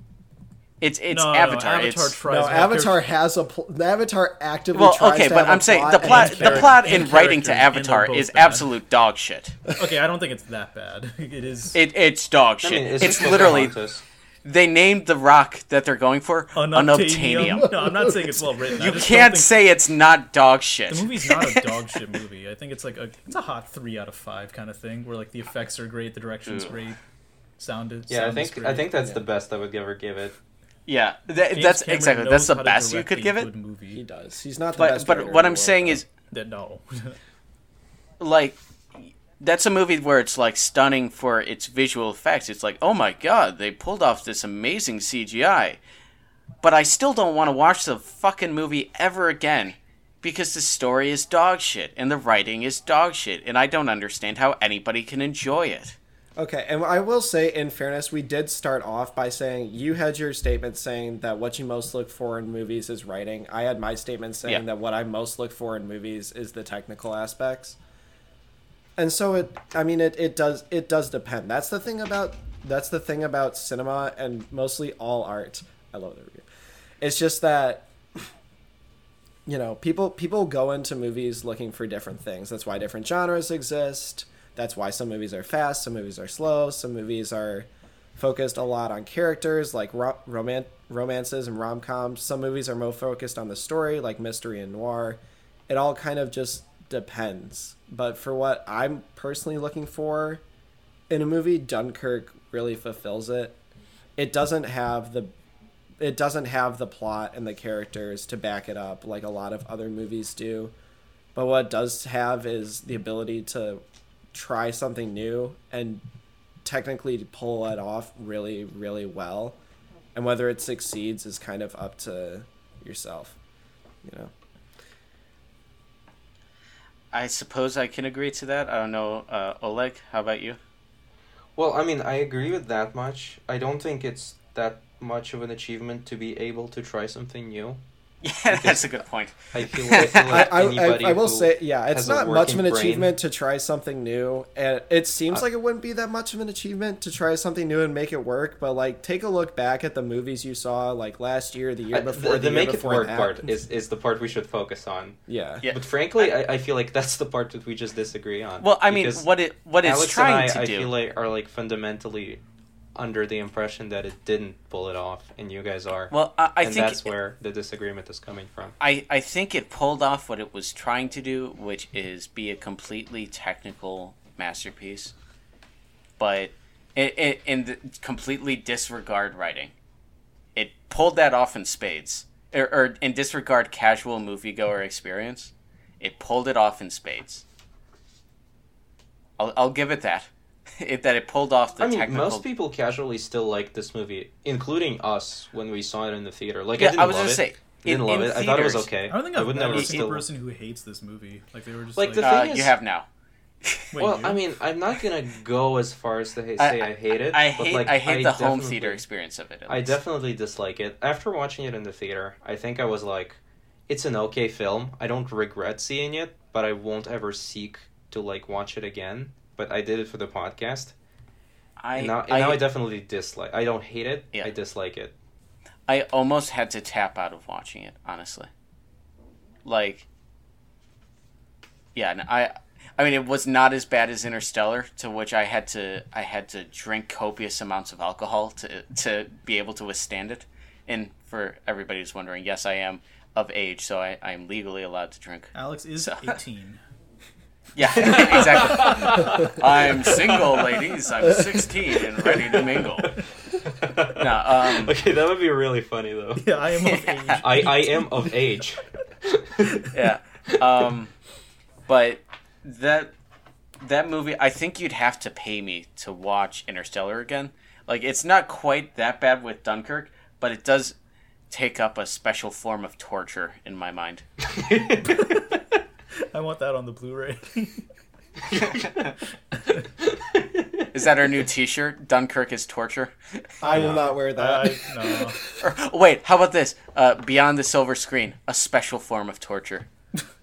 C: It's it's
A: no, no,
C: Avatar.
A: Avatar
C: it's,
A: tries
D: no,
A: to-
D: Avatar has a pl- the Avatar actively
C: well,
D: tries
C: okay,
D: to
C: but
D: have a
C: I'm saying the plot, the
A: character-
C: plot in writing to
A: characters, and they're
C: Avatar is
A: bad.
C: absolute dog shit.
A: Okay, I don't think it's that bad. (laughs) It is
C: It, it's dog
B: I
C: shit.
B: mean, it's,
C: it's literally
B: Pocahontas.
C: They named the rock that they're going for
A: unobtainium.
C: unobtainium.
A: No, I'm not saying it's well written.
C: You can't
A: think-
C: say it's not dog shit.
A: the movie's not a (laughs) dog shit movie. I think it's like a it's a hot three out of five kind of thing, where like the effects are great, the direction's
C: Ugh.
A: great, sound is
B: Yeah, I
A: sound is
B: think I think that's the best I would ever give it.
C: yeah, that,
A: James
C: that's
A: Cameron
C: exactly
A: knows
C: that's the
A: how to
C: best you could give it.
A: good
D: he does. He's not the
C: But
D: best.
C: but what I'm saying
D: world,
C: is
A: That no. (laughs)
C: like that's a movie where it's like stunning for its visual effects. It's like, oh my god, they pulled off this amazing CGI. But I still don't want to watch the fucking movie ever again because the story is dog shit and the writing is dog shit and I don't understand how anybody can enjoy it.
D: Okay, and I will say, in fairness, we did start off by saying you had your statement saying that what you most look for in movies is writing. I had my statement saying
C: Yeah.
D: that what I most look for in movies is the technical aspects. And so it, I mean, it, it does it does depend. That's the thing about that's the thing about cinema and mostly all art. I love the review. It's just that (clears throat) you know people people go into movies looking for different things that's why different genres exist that's why some movies are fast some movies are slow some movies are focused a lot on characters like ro- roman- romances and rom-coms some movies are more focused on the story like mystery and noir it all kind of just depends but for what i'm personally looking for in a movie dunkirk really fulfills it it doesn't have the it doesn't have the plot and the characters to back it up like a lot of other movies do. But what does have is the ability to try something new and technically pull it off really, really well. And whether it succeeds is kind of up to yourself, you know.
C: I suppose I can agree to that. I don't know, uh, Oleg, how about you?
B: Well, I mean, I agree with that much. I don't think it's that much of an achievement to be able to try something new.
C: Yeah, (laughs) that's a good point. (laughs)
B: I feel, I feel
D: I,
B: like
D: I,
B: anybody
D: I, I will say, yeah, it's not much of an
B: brain-
D: achievement to try something new, and it seems
B: Uh,
D: like it wouldn't be that much of an achievement to try something new and make it work. But like, take a look back at the movies you saw like last year, the year before,
B: the,
D: the,
B: the
D: year
B: make it work
D: that.
B: part is, is the part we should focus on.
D: yeah.
C: Yeah.
B: But frankly, I, I feel like that's the part that we just disagree on.
C: Well, I mean, what it what it's
B: Alex
C: trying
B: and I,
C: to
B: I feel like are like fundamentally under the impression that it didn't pull it off, and you guys are.
C: well, I, I
B: and
C: think
B: that's where the disagreement is coming from.
C: I, I think it pulled off what it was trying to do, which is be a completely technical masterpiece, but it, it and the, completely disregard writing. It pulled that off in spades, er, er, or, or and disregard casual moviegoer experience. It pulled it off in spades. I'll, I'll give it that, (laughs) it, that it pulled off the
B: I mean,
C: technical.
B: most people casually still like this movie, including us when we saw it in the theater. Like,
C: yeah,
B: I didn't
C: I was
B: love
C: gonna
B: it.
C: say.
B: I didn't
C: in-
B: love
C: in
B: it. I thought it was okay.
A: I don't think
B: I
A: I've
B: would
A: met
B: never
A: a
B: still.
A: person who hates this movie. Like they were just
B: Like,
A: like,
B: the
C: Uh,
B: thing
C: you have now. (laughs)
A: Wait,
B: well,
A: you?
B: I mean, I'm not gonna go as far as to ha-
C: I-
B: say I, hate it.
C: I
B: but,
C: hate
B: like,
C: I hate the home theater experience of it. at
B: I definitely dislike it. After watching it in the theater, I think I was like, it's an okay film. I don't regret seeing it, but I won't ever seek to like watch it again. But I did it for the podcast.
C: I,
B: and now, and
C: I,
B: now I definitely dislike. I don't hate it.
C: Yeah.
B: I dislike it.
C: I almost had to tap out of watching it, honestly. Like, yeah, no, I, I mean, it was not as bad as Interstellar, to which I had to, I had to drink copious amounts of alcohol to to be able to withstand it. And for everybody who's wondering, yes, I am of age, so I, I am legally allowed to drink.
A: Alex is
C: So- (laughs)
A: 18.
C: Yeah, (laughs) exactly. I'm single, ladies. I'm 16 and ready to mingle. No, um,
B: okay, that would be really funny though. (laughs)
A: Yeah, I am of (laughs) age.
B: I, I am of age.
C: yeah. Um, but that that movie, I think you'd have to pay me to watch Interstellar again. Like, it's not quite that bad with Dunkirk, but it does take up a special form of torture in my mind.
A: I want that on the Blu-ray.
C: Is that our new T-shirt? Dunkirk is torture.
D: I will not wear that.
A: I, no.
C: Or, (laughs) wait, how about this? Uh, Beyond the silver screen, a special form of torture.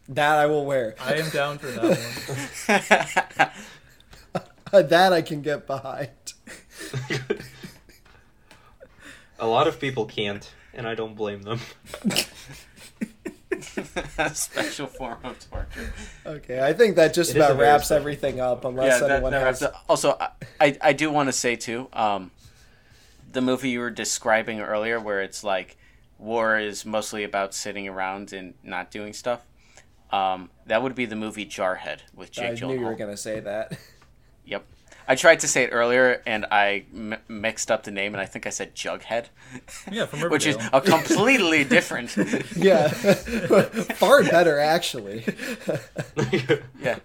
D: that I will wear.
A: I am down for that one. (laughs)
D: that I can get behind. (laughs)
B: A lot of people can't, and I don't blame them.
C: A (laughs) special form of torture.
D: Okay, I think that just
B: It is a
D: about wraps everything up. Unless
C: that-
D: anyone
C: that
D: has.
C: up. Also, I- I, I do want to say too, um, the movie you were describing earlier, where it's like war is mostly about sitting around and not doing stuff. Um, that would be the movie Jarhead with Jake
D: I knew you were gonna say that.
C: Yep. I tried to say it earlier and I m- mixed up the name and I think I said Jughead,
A: Yeah, from (laughs)
C: which is a completely different. (laughs)
D: yeah, (laughs) far better actually.
C: yeah.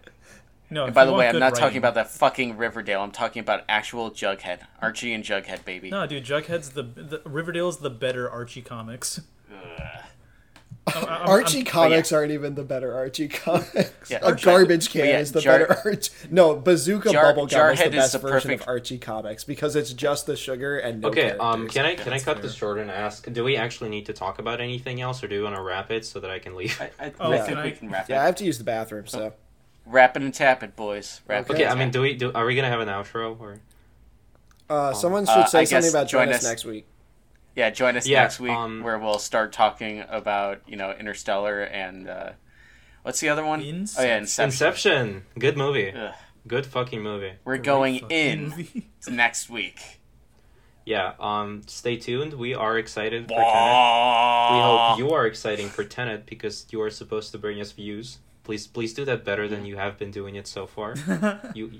A: No,
C: And by the way, I'm
A: good
C: not talking about that fucking Riverdale. I'm talking about actual Jughead, Archie and Jughead, baby.
A: No, dude, Jughead's the, the Riverdale's the better Archie comics.
C: Ugh.
A: I'm- I'm-
D: Archie
A: I'm-
D: comics aren't even the better Archie comics.
C: Yeah.
D: a garbage can
C: yeah,
D: is the
C: Jar-
D: better Archie. No, Bazooka
C: Jar-
D: Bubblegum is
C: Jarhead
D: the
C: is
D: best
C: the
D: version
C: perfect-
D: of Archie comics because it's just the sugar and no
B: okay, um, can I can I cut
A: fair.
B: this short and ask? Do we actually need to talk about anything else, or do you want to wrap it so that I can leave?
C: I, I,
A: Oh,
C: I think we can wrap
D: Yeah, I have to use the bathroom, so
C: Wrap it and tap it, boys. Wrap
D: Okay.
C: it.
B: I mean, do we do? Are we gonna have an outro or?
D: uh, someone should
C: uh,
D: say
C: I
D: something about
C: join
D: joining us
C: us-
D: next week.
C: It. Yeah, join us
B: Yeah,
C: next week
B: um,
C: where we'll start talking about you know Interstellar and uh, what's the other one? Oh yeah,
A: Inception.
C: Inception.
B: Inception, good movie,
C: Ugh.
B: good fucking movie.
C: We're
A: Great
C: going in
A: movie. (laughs)
C: next week.
B: Yeah, um, stay tuned. We are excited for Tenet. We hope you are excited for Tenet because you are supposed to bring us views. Please, please do that better than you have been doing it so far. (laughs) you,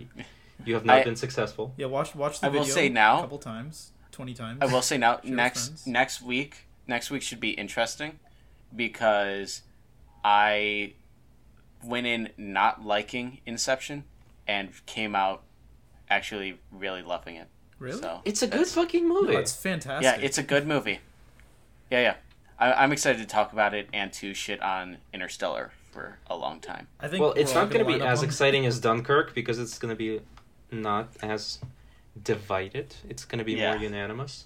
B: you have not
C: I-
B: been successful.
A: yeah, watch watch the
C: I will
A: video
C: say now-
A: a couple times, twenty times.
C: I will say now (laughs) next
A: friends.
C: next week next week should be interesting because I went in not liking Inception and came out actually really loving it.
A: Really?
C: So
B: It's a good fucking movie.
A: No, it's fantastic.
C: yeah, it's a good movie. Yeah, yeah. I, I'm excited to talk about it and to shit on Interstellar for a long time.
A: I think
B: well, it's
A: we're
B: not going to be as exciting (laughs) as Dunkirk because it's going to be not as divided. It's going to be
C: Yeah.
B: more unanimous.